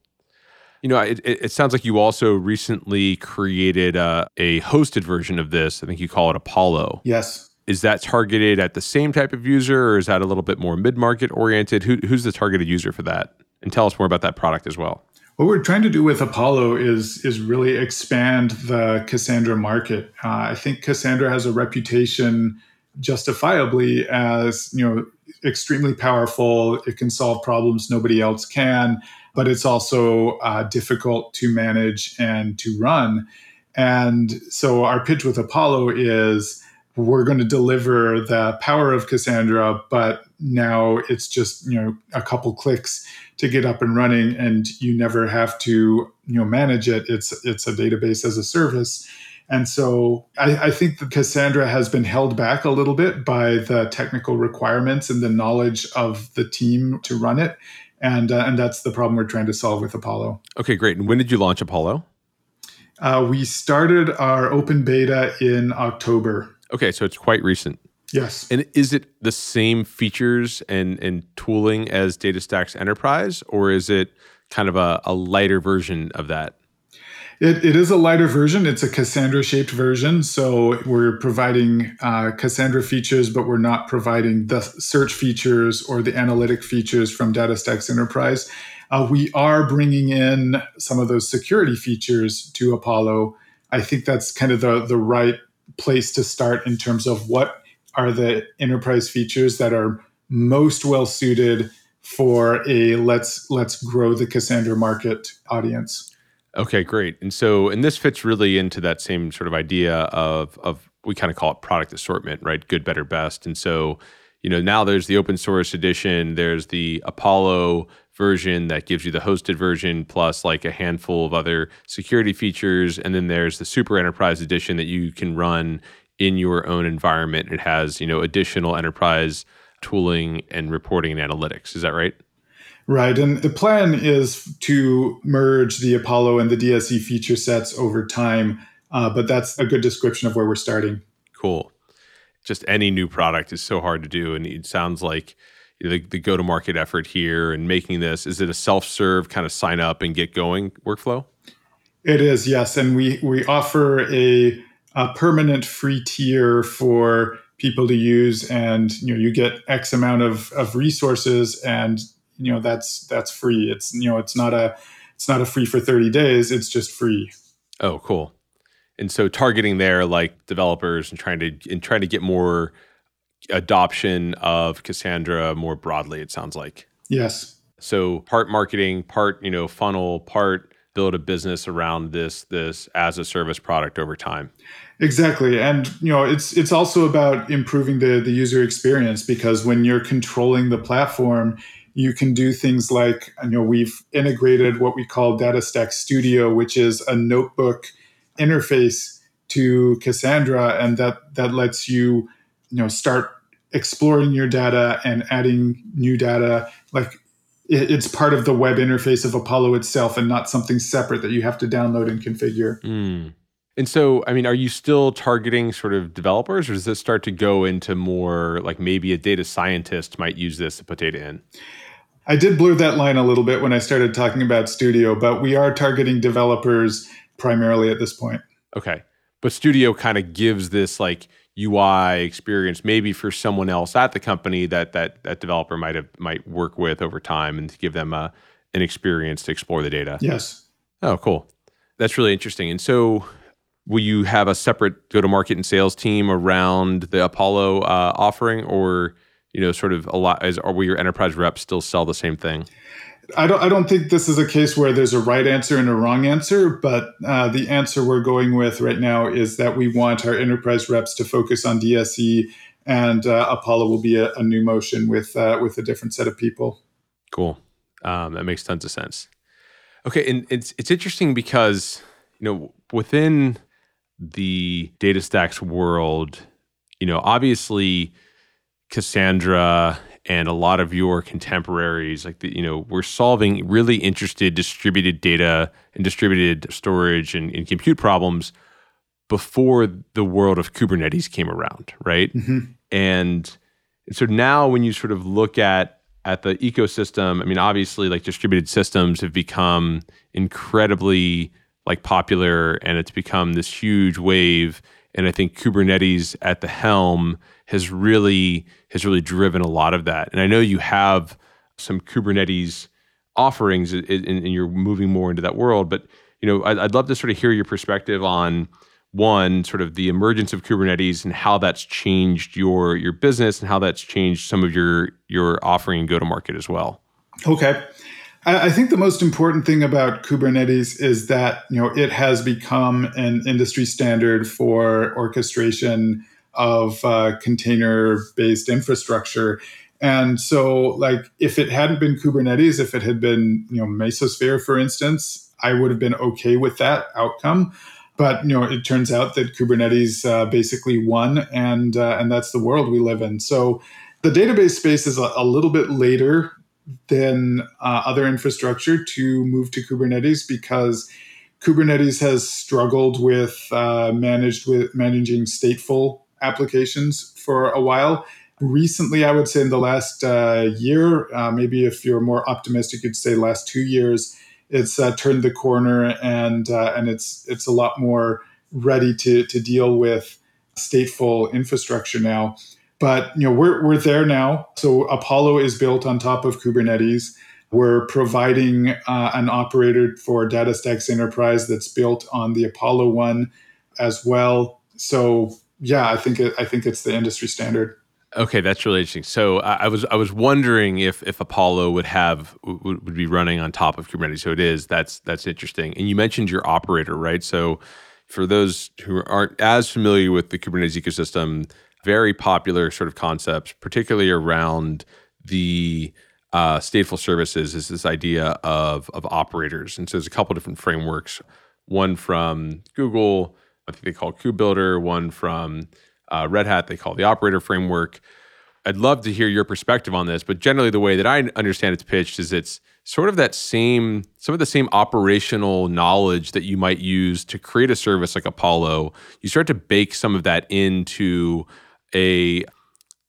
You know, it, it sounds like you also recently created a, a hosted version of this. I think you call it Apollo.
Yes.
Is that targeted at the same type of user, or is that a little bit more mid market oriented? Who, who's the targeted user for that? And tell us more about that product as well
what we're trying to do with Apollo is is really expand the Cassandra market. Uh, I think Cassandra has a reputation, justifiably, as you know extremely powerful. It can solve problems nobody else can, but it's also uh, difficult to manage and to run. And so our pitch with Apollo is we're going to deliver the power of Cassandra, but now it's just you know a couple clicks to get up and running and you never have to you know manage it it's it's a database as a service and so I, I, think that Cassandra has been held back a little bit by the technical requirements and the knowledge of the team to run it. And, uh, and that's the problem we're trying to solve with Apollo.
Okay, great. And when did you launch Apollo?
Uh, we started our open beta in October.
Okay, so it's quite recent.
Yes.
And is it the same features and, and tooling as DataStax Enterprise, or is it kind of a, a lighter version of that?
It, it is a lighter version. It's a Cassandra shaped version. So we're providing uh, Cassandra features, but we're not providing the search features or the analytic features from DataStax Enterprise. Uh, we are bringing in some of those security features to Apollo. I think that's kind of the, the right place to start in terms of what are the enterprise features that are most well suited for a let's let's grow the Cassandra market audience.
Okay, great. And so, and this fits really into that same sort of idea of of we kind of call it product assortment, right? Good, better, best. And so, you know, now there's the open source edition, there's the Apollo version that gives you the hosted version plus like a handful of other security features, and then there's the super enterprise edition that you can run in your own environment. It has, you know, additional enterprise tooling and reporting and analytics. Is that right?
Right. And the plan is to merge the Apollo and the DSE feature sets over time. Uh, but that's a good description of where we're starting.
Cool. Just any new product is so hard to do. And it sounds like the, the go to market effort here and making this is it a self serve kind of sign up and get going workflow?
It is, yes. And we, we offer a, a permanent free tier for people to use and you know you get x amount of, of resources and you know that's that's free. It's you know it's not a it's not a free for 30 days it's just free.
Oh cool. And so targeting there like developers and trying to and trying to get more adoption of cassandra more broadly it sounds like.
Yes.
So part marketing part you know funnel part build a business around this this as a service product over time
exactly and you know it's it's also about improving the the user experience because when you're controlling the platform you can do things like you know we've integrated what we call DataStax Studio, which is a notebook interface to Cassandra, and that that lets you you know start exploring your data and adding new data. Like it, it's part of the web interface of Apollo itself, and not something separate that you have to download and configure.
Mm. And so, I mean, are you still targeting sort of developers, or does this start to go into more like maybe a data scientist might use this to put data in?
I did blur that line a little bit when I started talking about Studio, but we are targeting developers primarily at this point.
Okay. But Studio kind of gives this like UI experience maybe for someone else at the company that that that developer might have might work with over time and to give them a an experience to explore the data.
Yes.
Oh, cool. That's really interesting. And so will you have a separate go to market and sales team around the Apollo uh, offering or you know, sort of a lot? Is are we your enterprise reps still sell the same thing?
I don't. I don't think this is a case where there's a right answer and a wrong answer. But uh, the answer we're going with right now is that we want our enterprise reps to focus on DSE, and uh, Apollo will be a, a new motion with uh, with a different set of people.
Cool. Um, that makes tons of sense. Okay, and it's it's interesting because you know within the DataStax world, you know, obviously Cassandra and a lot of your contemporaries like the, you know we're solving really interested distributed data and distributed storage and, and compute problems before the world of kubernetes came around right mm-hmm. and, and so now when you sort of look at at the ecosystem i mean obviously like distributed systems have become incredibly like popular and it's become this huge wave and i think kubernetes at the helm has really has really driven a lot of that. And I know you have some Kubernetes offerings and, and you're moving more into that world. But you know, I'd, I'd love to sort of hear your perspective on one sort of the emergence of Kubernetes and how that's changed your your business and how that's changed some of your your offering and go to market as well.
Okay. I think the most important thing about Kubernetes is that you know it has become an industry standard for orchestration of uh, container based infrastructure. And so, like, if it hadn't been Kubernetes, if it had been, you know, Mesosphere, for instance, I would have been okay with that outcome. But you know, it turns out that Kubernetes uh, basically won, and uh, and that's the world we live in. So, the database space is a, a little bit later than uh, other infrastructure to move to Kubernetes because Kubernetes has struggled with uh, managed with managing stateful applications for a while. Recently, I would say in the last uh, year, uh, maybe if you're more optimistic, you'd say last two years, it's uh, turned the corner and uh, and it's it's a lot more ready to to deal with stateful infrastructure now. But you know we're we're there now. So Apollo is built on top of Kubernetes. We're providing uh, an operator for DataStax Enterprise that's built on the Apollo one as well. So yeah, I think it, I think it's the industry standard.
Okay, that's really interesting. So I, I was I was wondering if if Apollo would have would, would be running on top of Kubernetes. So it is. That's that's interesting. And you mentioned your operator, right? So for those who aren't as familiar with the Kubernetes ecosystem, very popular sort of concepts, particularly around the uh, stateful services, is this idea of of operators. And so there's a couple different frameworks. One from Google, I think they call KubeBuilder. One from uh, Red Hat, they call the operator framework. I'd love to hear your perspective on this, but generally, the way that I understand it's pitched is it's sort of that same, some of the same operational knowledge that you might use to create a service like Apollo. You start to bake some of that into a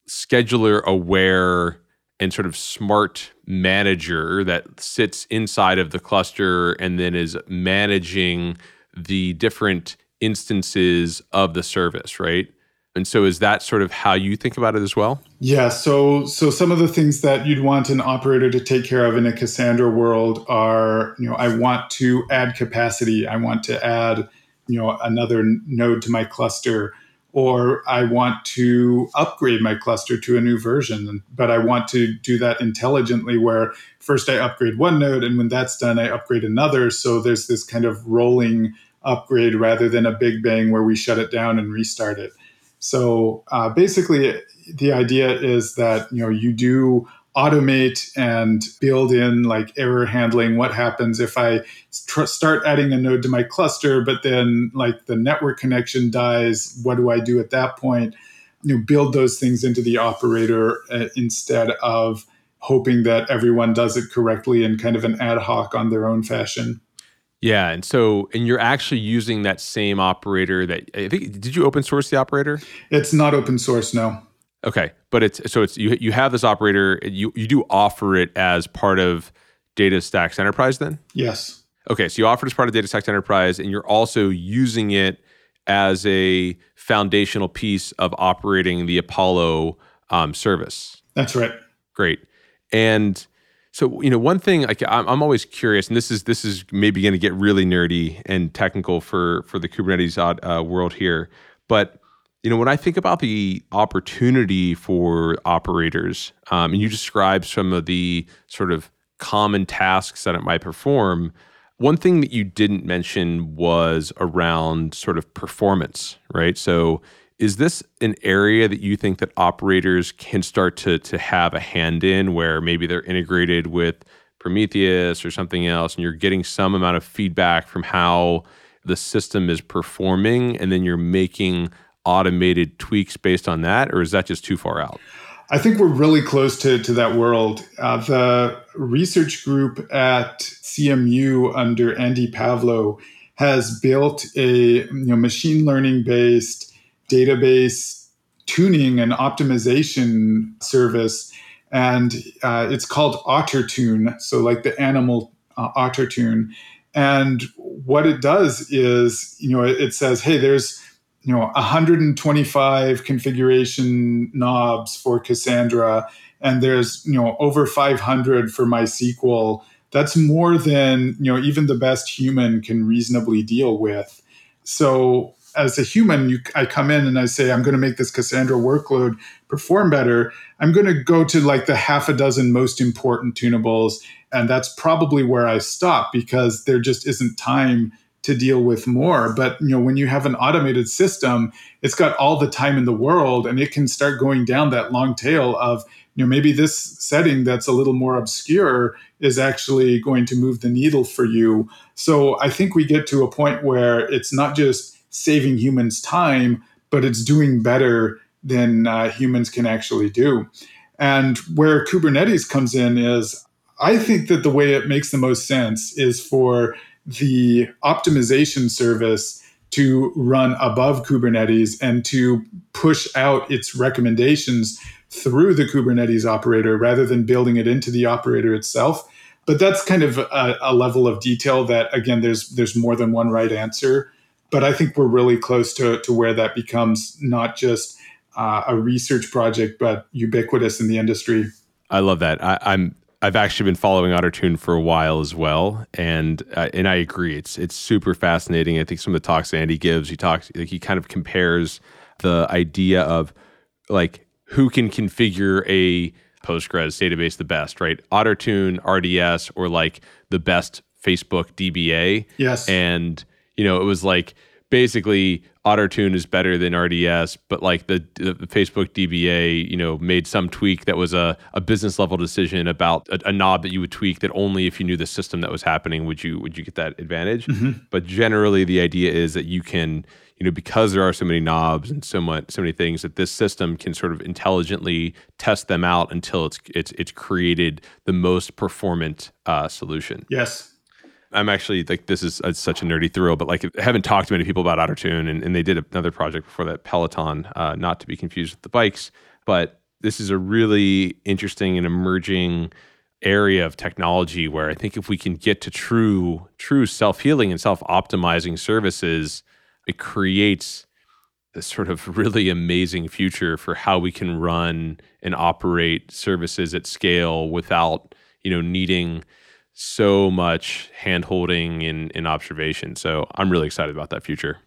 scheduler aware and sort of smart manager that sits inside of the cluster and then is managing the different instances of the service, right? And so is that sort of how you think about it as well?
Yeah, so so some of the things that you'd want an operator to take care of in a Cassandra world are, you know, I want to add capacity, I want to add, you know, another node to my cluster or I want to upgrade my cluster to a new version, but I want to do that intelligently where first I upgrade one node and when that's done I upgrade another so there's this kind of rolling upgrade rather than a big bang where we shut it down and restart it. So uh, basically, the idea is that you know you do automate and build in like error handling. What happens if I tr- start adding a node to my cluster, but then like the network connection dies? What do I do at that point? You know, build those things into the operator uh, instead of hoping that everyone does it correctly in kind of an ad hoc on their own fashion.
Yeah, and so and you're actually using that same operator that I think did you open source the operator?
It's not open source, no.
Okay, but it's so it's you you have this operator you you do offer it as part of DataStax Enterprise then?
Yes.
Okay, so you offer it as part of DataStax Enterprise and you're also using it as a foundational piece of operating the Apollo um, service.
That's right.
Great. And so you know, one thing like I'm, I'm always curious, and this is this is maybe going to get really nerdy and technical for for the Kubernetes uh, world here, but you know, when I think about the opportunity for operators, um, and you describe some of the sort of common tasks that it might perform, one thing that you didn't mention was around sort of performance, right? So is this an area that you think that operators can start to to have a hand in where maybe they're integrated with Prometheus or something else and you're getting some amount of feedback from how the system is performing and then you're making automated tweaks based on that or is that just too far out?
I think we're really close to, to that world. Uh, the research group at CMU under Andy Pavlo has built a you know, machine learning based database tuning and optimization service. And uh, it's called OtterTune, so like the animal uh, OtterTune. And what it does is, you know, it, it says, hey, there's, you know, 125 configuration knobs for Cassandra, and there's, you know, over 500 for MySQL. That's more than, you know, even the best human can reasonably deal with. So as a human, you, I come in and I say, I'm going to make this Cassandra workload perform better. I'm going to go to like the half a dozen most important tunables. And that's probably where I stop because there just isn't time to deal with more. But you know, when you have an automated system, it's got all the time in the world and it can start going down that long tail of, you know, maybe this setting that's a little more obscure is actually going to move the needle for you. So I think we get to a point where it's not just saving humans time, but it's doing better than uh, humans can actually do. And where Kubernetes comes in is I think that the way it makes the most sense is for the optimization service to run above Kubernetes and to push out its recommendations through the Kubernetes operator rather than building it into the operator itself. but that's kind of a, a level of detail that again, there's there's more than one right answer. But I think we're really close to to where that becomes not just uh, a research project, but ubiquitous in the industry.
I love that. I, I'm I've actually been following Ottertune for a while as well, and uh, and I agree. It's it's super fascinating. I think some of the talks Andy gives, he talks like he kind of compares the idea of like who can configure a Postgres database the best, right? Ottertune, RDS, or like the best Facebook DBA.
Yes,
and you know it was like basically Ottertune is better than RDS, but like the, the, Facebook DBA, you know, made some tweak that was a, a business level decision about a, a, knob that you would tweak that only if you knew the system that was happening would you would you get that advantage. Mm-hmm. But generally, the idea is that you can, you know, because there are so many knobs and so much so many things that this system can sort of intelligently test them out until it's it's it's created the most performant uh, solution.
Yes.
I'm actually like this is a, such a nerdy thrill, but like I haven't talked to many people about Ottertune, and, and they did another project before that, Peloton, uh, not to be confused with the bikes, but this is a really interesting and emerging area of technology where I think if we can get to true true self healing and self optimizing services, it creates this sort of really amazing future for how we can run and operate services at scale without you know needing so much hand holding in, in observation. So I'm really excited about that future.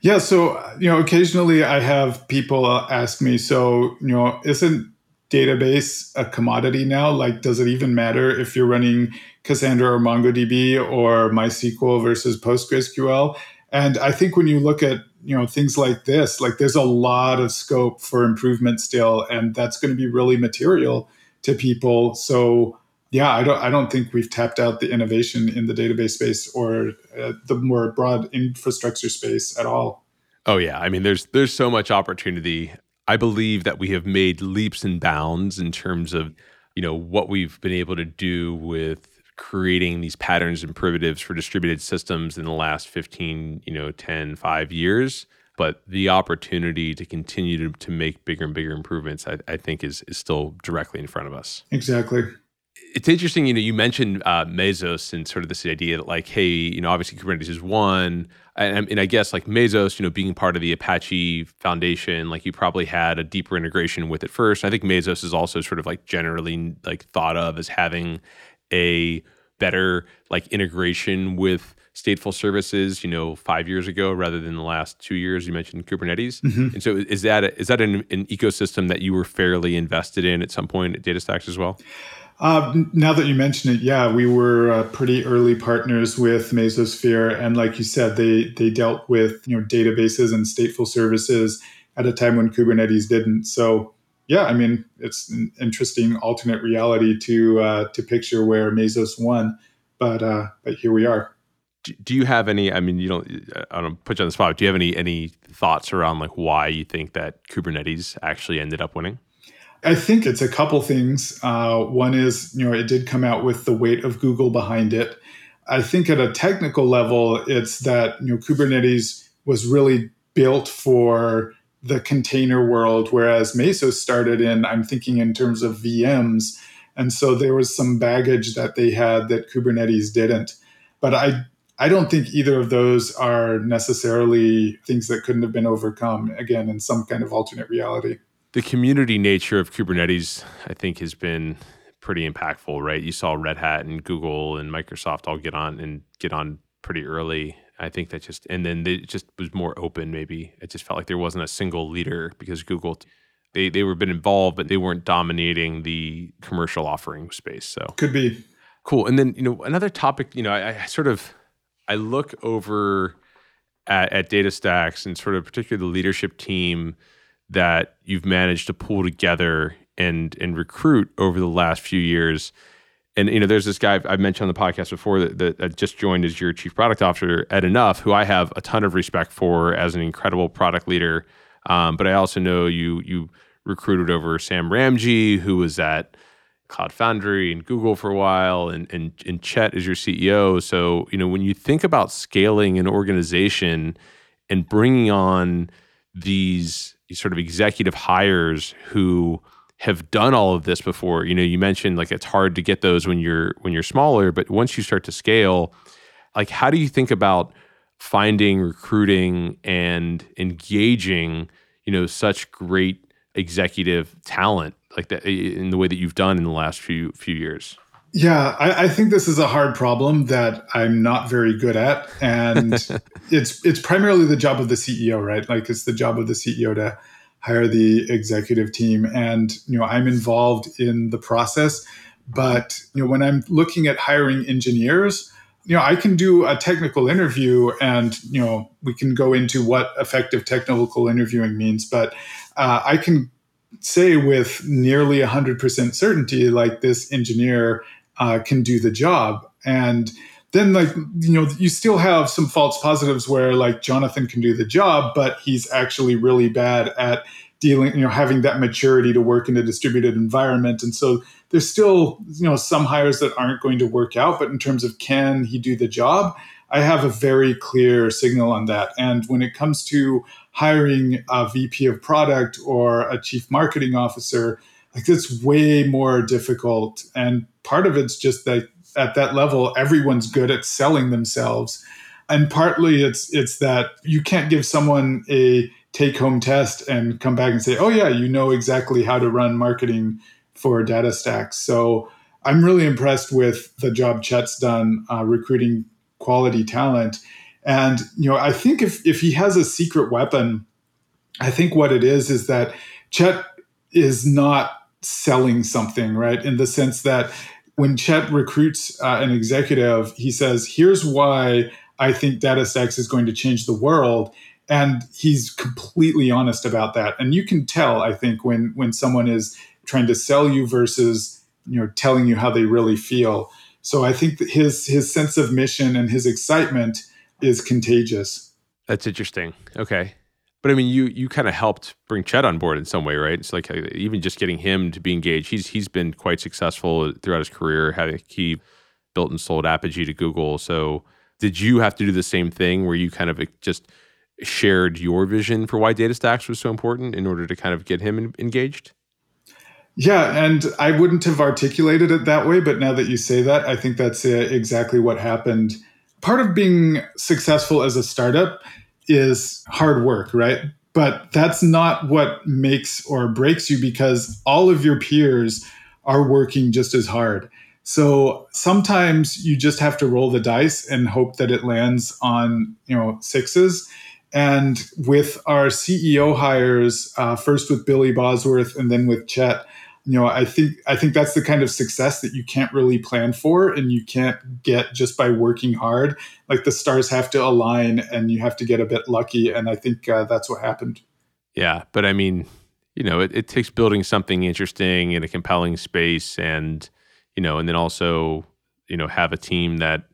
Yeah. So, you know, occasionally I have people ask me, so, you know, isn't database a commodity now? Like, does it even matter if you're running Cassandra or MongoDB or MySQL versus PostgreSQL? And I think when you look at you know things like this, like there's a lot of scope for improvement still, and that's going to be really material to people. So yeah, I don't I don't think we've tapped out the innovation in the database space or uh, the more broad infrastructure space at all.
Oh yeah, I mean there's there's so much opportunity. I believe that we have made leaps and bounds in terms of, you know, what we've been able to do with creating these patterns and primitives for distributed systems in the last 15, you know, 10, 5 years but the opportunity to continue to, to make bigger and bigger improvements, I, I, think, is is still directly in front of us.
Exactly
it's interesting, you know, you mentioned uh, Mesos and sort of this idea that, like, hey, you know, obviously Kubernetes is one, and, and, I guess like Mesos, you know, being part of the Apache Foundation, like you probably had a deeper integration with it first. I think Mesos is also sort of like generally like thought of as having a better like integration with stateful services, you know, five years ago rather than the last two years. You mentioned Kubernetes, mm-hmm. and so is that a, is that an, an ecosystem that you were fairly invested in at some point at DataStax as well?
Uh, now that you mention it, yeah, we were uh, pretty early partners with Mesosphere, and like you said, they they dealt with you know databases and stateful services at a time when Kubernetes didn't. So yeah, I mean it's an interesting alternate reality to uh, to picture where Mesos won, but uh, but here we are.
Do you have any? I mean, you don't. I don't put you on the spot. Do you have any any thoughts around like why you think that Kubernetes actually ended up winning?
I think it's a couple things. Uh, one is, you know, it did come out with the weight of Google behind it. I think at a technical level, it's that, you know, Kubernetes was really built for the container world, whereas Mesos started in, I'm thinking in terms of VMs. And so there was some baggage that they had that Kubernetes didn't. But I I don't think either of those are necessarily things that couldn't have been overcome, again, in some kind of alternate reality
the community nature of Kubernetes, I think, has been pretty impactful, right? You saw Red Hat and Google and Microsoft all get on and get on pretty early. I think that just and then it just was more open. Maybe it just felt like there wasn't a single leader because Google they they were been involved, but they weren't dominating the commercial offering space. So
could be
cool. And then you know another topic. You know, I, I sort of I look over at, at DataStax and sort of particularly the leadership team that you've managed to pull together and and recruit over the last few years. And you know, there's this guy I've mentioned on the podcast before that, that just joined as your chief product officer, Ed Anuff, who I have a ton of respect for as an incredible product leader. Um, but I also know you you recruited over Sam Ramji, who was at Cloud Foundry and Google for a while, and and and Chet is your CEO. So you know, when you think about scaling an organization and bringing on these sort of executive hires who have done all of this before. You know, you mentioned like it's hard to get those when you're when you're smaller, but once you start to scale, like how do you think about finding, recruiting, and engaging, you know, such great executive talent like that in the way that you've done in the last few few years?
Yeah, I, I, think this is a hard problem that I'm not very good at, and [LAUGHS] it's it's primarily the job of the CEO, right? Like it's the job of the CEO to hire the executive team, and you know I'm involved in the process. But you know when I'm looking at hiring engineers, you know I can do a technical interview, and you know we can go into what effective technical interviewing means. But uh, I can say with nearly 100% certainty like this engineer uh, can do the job. And then like you know you still have some false positives where like Jonathan can do the job, but he's actually really bad at dealing you know having that maturity to work in a distributed environment and so there's still you know some hires that aren't going to work out but in terms of can he do the job i have a very clear signal on that and when it comes to hiring a vp of product or a chief marketing officer like it's way more difficult and part of it's just that at that level everyone's good at selling themselves. And partly it's it's that you can't give someone a take home test and come back and say oh yeah you know exactly how to run marketing for DataStax so i'm really impressed with the job chet's done uh, recruiting quality talent. And you know i think if if he has a secret weapon i think what it is is that chet is not selling something, right? In the sense that when Chet recruits uh, an executive, he says, "Here's why I think DataStax is going to change the world." And he's completely honest about that. And you can tell, I think, when when someone is trying to sell you versus you know telling you how they really feel. So I think that his his sense of mission and his excitement is contagious.
That's interesting. Okay. But I mean, you you kind of helped bring Chet on board in some way, right? It's like uh, even just getting him to be engaged. He's he's been quite successful throughout his career. Having he built and sold Apigee to Google. So did you have to do the same thing where you kind of just shared your vision for why DataStax was so important in order to kind of get him engaged?
Yeah, and I wouldn't have articulated it that way, but now that you say that, I think that's uh, exactly what happened. Part of being successful as a startup is hard work, right? But that's not what makes or breaks you because all of your peers are working just as hard. So sometimes you just have to roll the dice and hope that it lands on, you know, sixes. And with our CEO hires, uh, first with Billy Bosworth and then with Chet, you know i think i think that's the kind of success that you can't really plan for and you can't get just by working hard. Like the stars have to align and you have to get a bit lucky and i think uh, that's what happened.
Yeah but i mean you know it, it takes building something interesting in a compelling space and you know and then also you know have a team that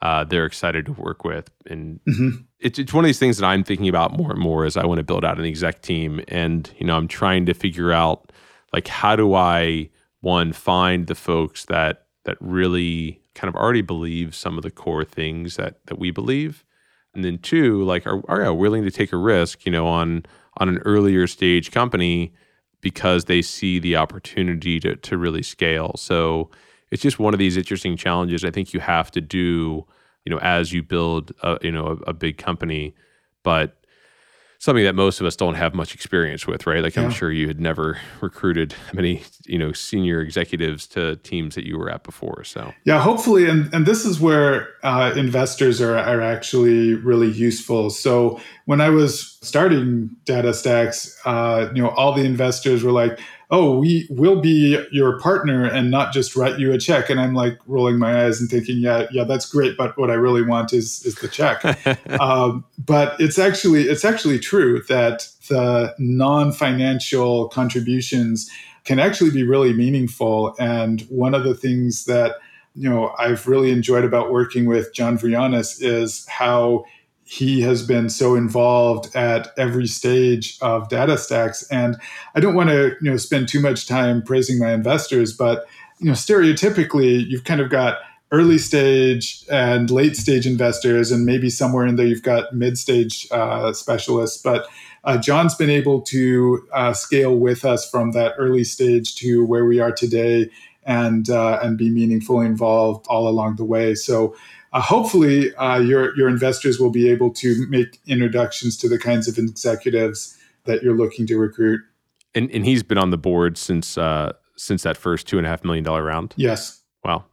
uh, they're excited to work with. And mm-hmm. it's, it's one of these things that i'm thinking about more and more as i want to build out an exec team. And you know i'm trying to figure out like how do I one find the folks that that really kind of already believe some of the core things that that we believe, and then two like are are willing to take a risk, you know, on on an earlier stage company because they see the opportunity to to really scale. So it's just one of these interesting challenges I think you have to do, you know, as you build a, you know a, a big company, but something that most of us don't have much experience with, right? Like yeah. I'm sure you had never recruited many, you know, senior executives to teams that you were at before. So
yeah, hopefully, and and this is where uh, investors are are actually really useful. So when I was starting DataStax, uh, you know, all the investors were like, oh, we will be your partner and not just write you a check. And I'm like rolling my eyes and thinking, yeah, yeah, that's great, but what I really want is is the check. [LAUGHS] um, but it's actually it's actually true that the non-financial contributions can actually be really meaningful. And one of the things that you know I've really enjoyed about working with John Vrionis is how he has been so involved at every stage of DataStax and i don't want to you know spend too much time praising my investors but you know stereotypically you've kind of got early stage and late stage investors and maybe somewhere in there you've got mid stage uh, specialists but uh, John's been able to uh, scale with us from that early stage to where we are today, and uh, and be meaningfully involved all along the way. So. Uh, hopefully, uh, your your investors will be able to make introductions to the kinds of executives that you're looking to recruit.
And and he's been on the board since since that first two and a half million dollar round.
Yes.
Wow.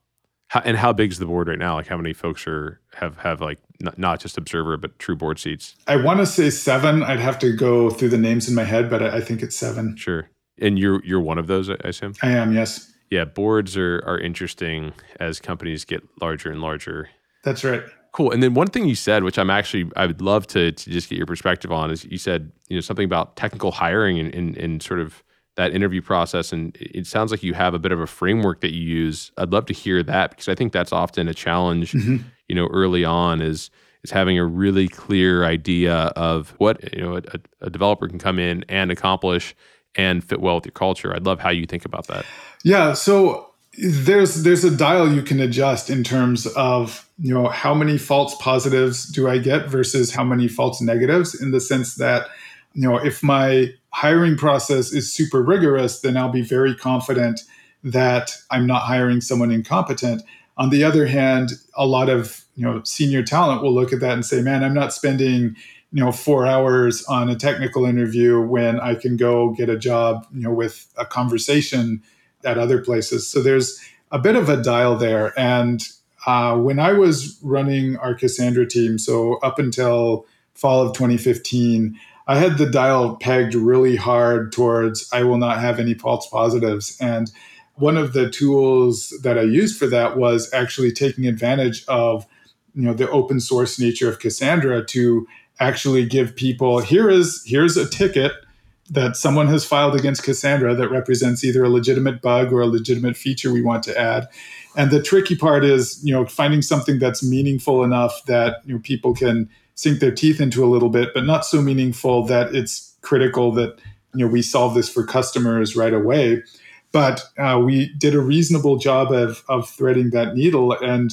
How, and how big is the board right now? Like how many folks are have have like not, not just observer but true board seats?
I want to say seven. I'd have to go through the names in my head, but I, I think it's seven.
Sure. And you're you're one of those, I assume.
I am. Yes.
Yeah, boards are are interesting as companies get larger and larger.
That's right.
Cool. And then one thing you said, which I'm actually I would love to to just get your perspective on, is you said you know something about technical hiring and and, and sort of that interview process and it sounds like you have a bit of a framework that you use i'd love to hear that because i think that's often a challenge mm-hmm. you know early on is is having a really clear idea of what you know a, a, developer can come in and accomplish and fit well with your culture i'd love how you think about that
yeah so there's there's a dial you can adjust in terms of you know how many false positives do i get versus how many false negatives in the sense that you know if my hiring process is super rigorous, then I'll be very confident that I'm not hiring someone incompetent. On the other hand, a lot of you know senior talent will look at that and say, "Man, I'm not spending you know four hours on a technical interview when I can go get a job you know with a conversation at other places." So there's a bit of a dial there. And uh, when I was running our Cassandra team, so up until fall of 2015. I had the dial pegged really hard towards I will not have any false positives. And one of the tools that I used for that was actually taking advantage of you know the open source nature of Cassandra to actually give people here is here's a ticket that someone has filed against Cassandra that represents either a legitimate bug or a legitimate feature we want to add. And the tricky part is, you know, finding something that's meaningful enough that you know people can sink their teeth into a little bit, but not so meaningful that it's critical that you know we solve this for customers right away. But uh, we did a reasonable job of of threading that needle, and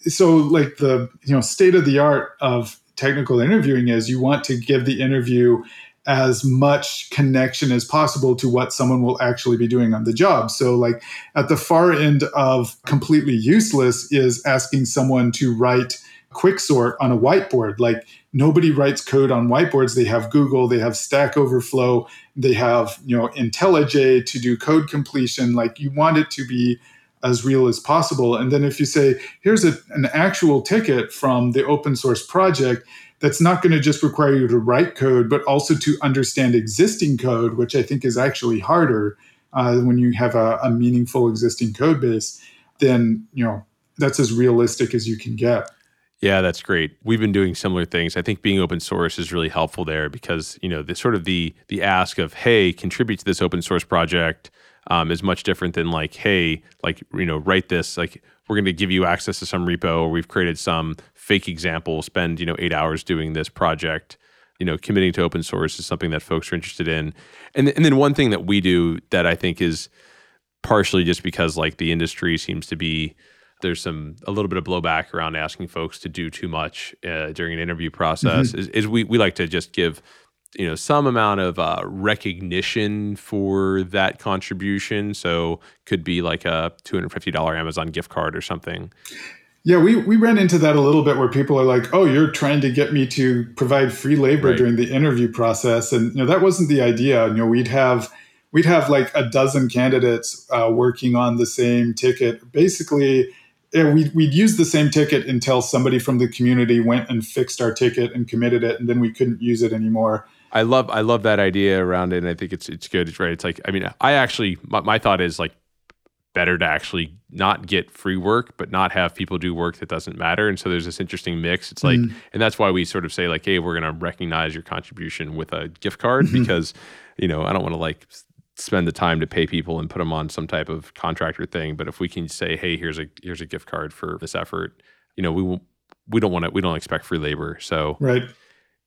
so like the you know state of the art of technical interviewing is you want to give the interview as much connection as possible to what someone will actually be doing on the job. So, like at the far end of completely useless is asking someone to write quicksort on a whiteboard. Like nobody writes code on whiteboards. They have Google, they have Stack Overflow, they have, you know, IntelliJ to do code completion. Like you want it to be as real as possible. And then if you say, here's a, an actual ticket from the open source project, that's not going to just require you to write code, but also to understand existing code, which I think is actually harder uh, when you have a, a meaningful existing code base. Then you know that's as realistic as you can get.
Yeah, that's great. We've been doing similar things. I think being open source is really helpful there because you know the sort of the the ask of hey, contribute to this open source project um, is much different than like hey, like you know write this like we're going to give you access to some repo or we've created some fake example. Spend you know eight hours doing this project. You know, committing to open source is something that folks are interested in. And and then one thing that we do that I think is partially just because like the industry seems to be there's some a little bit of blowback around asking folks to do too much uh, during an interview process mm-hmm. is, is, we, we like to just give you know some amount of uh, recognition for that contribution so could be like a $250 amazon gift card or something
yeah we, we ran into that a little bit where people are like oh you're trying to get me to provide free labor right. during the interview process and you know that wasn't the idea you know we'd have we'd have like a dozen candidates uh, working on the same ticket basically yeah, we'd, we'd use the same ticket until somebody from the community went and fixed our ticket and committed it, and then we couldn't use it anymore.
I love I love that idea around it, and I think it's it's good. It's right. It's like I mean, I actually my, my thought is like better to actually not get free work, but not have people do work that doesn't matter. And so there's this interesting mix. It's like, mm. and that's why we sort of say like, hey, we're going to recognize your contribution with a gift card mm-hmm. because, you know, I don't want to like spend the time to pay people and put them on some type of contractor thing. But if we can say, hey, here's a here's a gift card for this effort, you know, we will, we don't want to we don't expect free labor. So
right.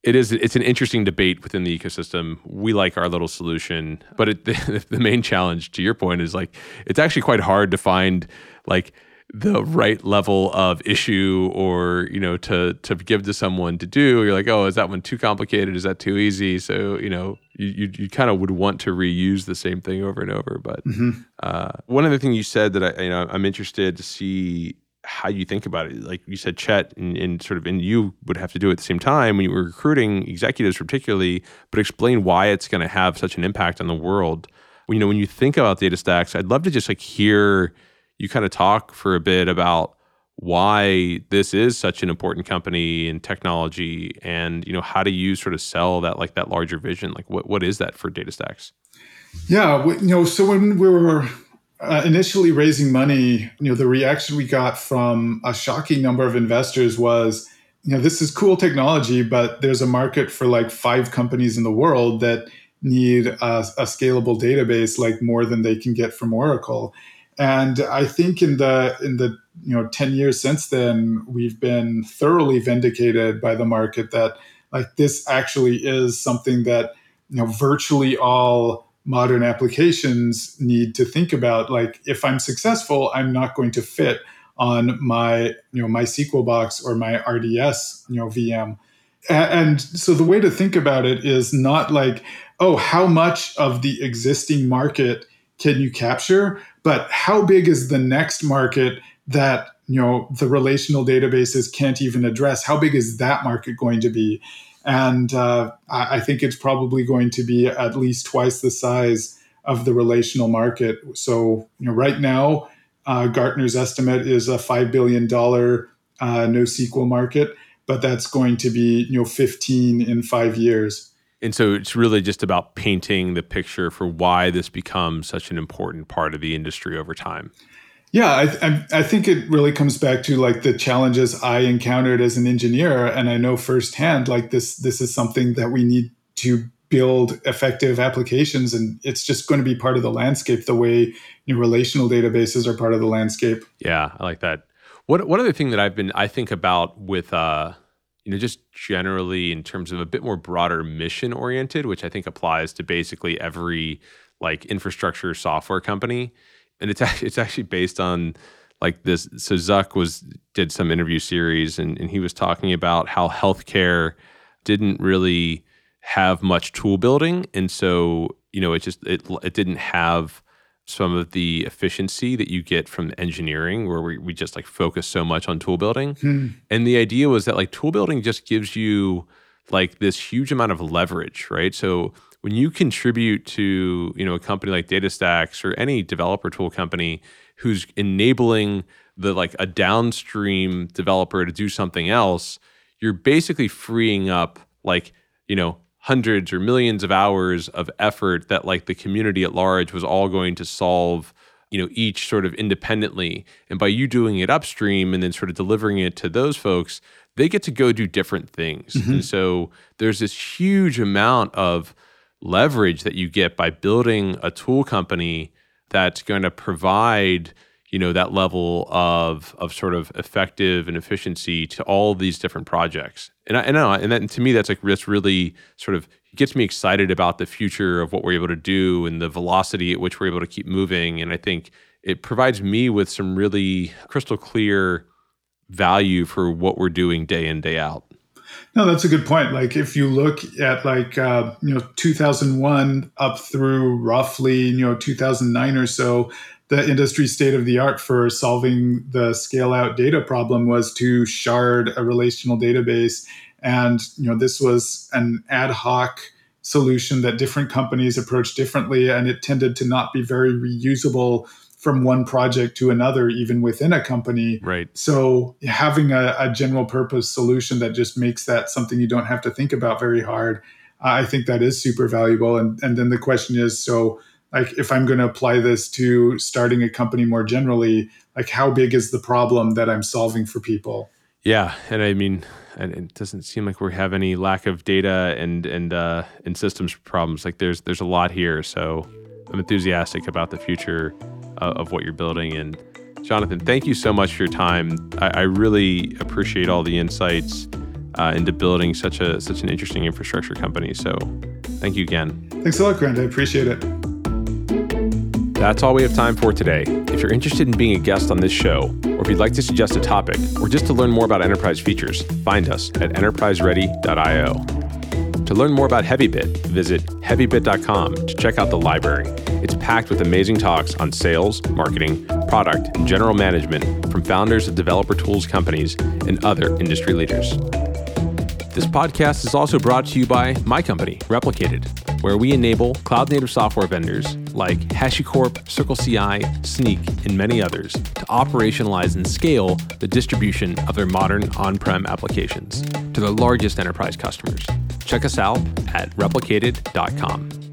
It is. It's an interesting debate within the ecosystem. We like our little solution, but it, the, [LAUGHS] the main challenge, to your point, is like it's actually quite hard to find like the right level of issue or you know to to give to someone to do you're like oh is that one too complicated is that too easy so you know you you, you kind of would want to reuse the same thing over and over but mm-hmm. uh, one other thing you said that I you know I'm interested to see how you think about it. Like you said Chet and, and sort of and you would have to do it at the same time when you were recruiting executives particularly but explain why it's going to have such an impact on the world. You know when you think about DataStax I'd love to just like hear you kind of talk for a bit about why this is such an important company in technology and you know how do you sort of sell that like that larger vision? Like what, what is that for datastax
yeah you know so when we were uh, initially raising money you know the reaction we got from a shocking number of investors was you know this is cool technology but there's a market for like five companies in the world that need a, a scalable database like more than they can get from oracle. And I think in the in the you know 10 years since then, we've been thoroughly vindicated by the market that like this actually is something that you know virtually all modern applications need to think about. Like if I'm successful, I'm not going to fit on my you know MySQL box or my RDS you know VM. And so the way to think about it is not like, oh, how much of the existing market can you capture, but how big is the next market that you know the relational databases can't even address? How big is that market going to be? And uh, I think it's probably going to be at least twice the size of the relational market. So you know, right now, uh, Gartner's estimate is a five billion dollar uh, NoSQL market, but that's going to be you know 15 in five years.
And so it's really just about painting the picture for why this becomes such an important part of the industry over time.
Yeah, I, I, I, think it really comes back to like the challenges I encountered as an engineer, and I know firsthand like this. This is something that we need to build effective applications, and it's just going to be part of the landscape. The way relational databases are part of the landscape.
Yeah, I like that. What one other thing that I've been I think about with uh, you know, just generally in terms of a bit more broader mission oriented, which I think applies to basically every like infrastructure software company. And it's actually, it's actually based on like this. So Zuck was did some interview series and, and he was talking about how healthcare didn't really have much tool building. And so, you know, it just, it, it didn't have some of the efficiency that you get from engineering where we, we just like focus so much on tool building hmm. and the idea was that like tool building just gives you like this huge amount of leverage right so when you contribute to you know a company like datastax or any developer tool company who's enabling the like a downstream developer to do something else you're basically freeing up like you know hundreds or millions of hours of effort that like the community at large was all going to solve you know each sort of independently and by you doing it upstream and then sort of delivering it to those folks they get to go do different things mm-hmm. and so there's this huge amount of leverage that you get by building a tool company that's going to provide you know that level of of sort of effective and efficiency to all these different projects. And I, and and that to me that's like this really sort of gets me excited about the future of what we're able to do and the velocity at which we're able to keep moving. And I think it provides me with some really crystal clear value for what we're doing day in day out
no, that's a good point. Like if you look at like uh, you know 2001 up through roughly you know 2009 or so, the industry state of the art for solving the scale out data problem was to shard a relational database and you know this was an ad hoc solution that different companies approached differently and it tended to not be very reusable from one project to another even within a company.
Right.
So having a, a general purpose solution that just makes that something you don't have to think about very hard i think that is super valuable. And, and then the question is so like if i'm going to apply this to starting a company more generally like how big is the problem that i'm solving for people?
Yeah and i mean and it doesn't seem like we have any lack of data and and uh and systems problems. Like there's there's a lot here so i'm enthusiastic about the future uh, of what you're building and jonathan thank you so much for your time i, I really appreciate all the insights uh, into building such a such an interesting infrastructure company so thank you again
thanks a lot grant i appreciate it
That's all we have time for today. If you're interested in being a guest on this show, or if you'd like to suggest a topic, or just to learn more about enterprise features, find us at enterpriseready.io. To learn more about HeavyBit, visit heavybit.com to check out the library. It's packed with amazing talks on sales, marketing, product, and general management from founders of developer tools companies and other industry leaders. This podcast is also brought to you by my company, Replicated, where we enable cloud native software vendors like HashiCorp, CircleCI, Snyk, and many others to operationalize and scale the distribution of their modern on prem applications to their largest enterprise customers. Check us out at replicated.com.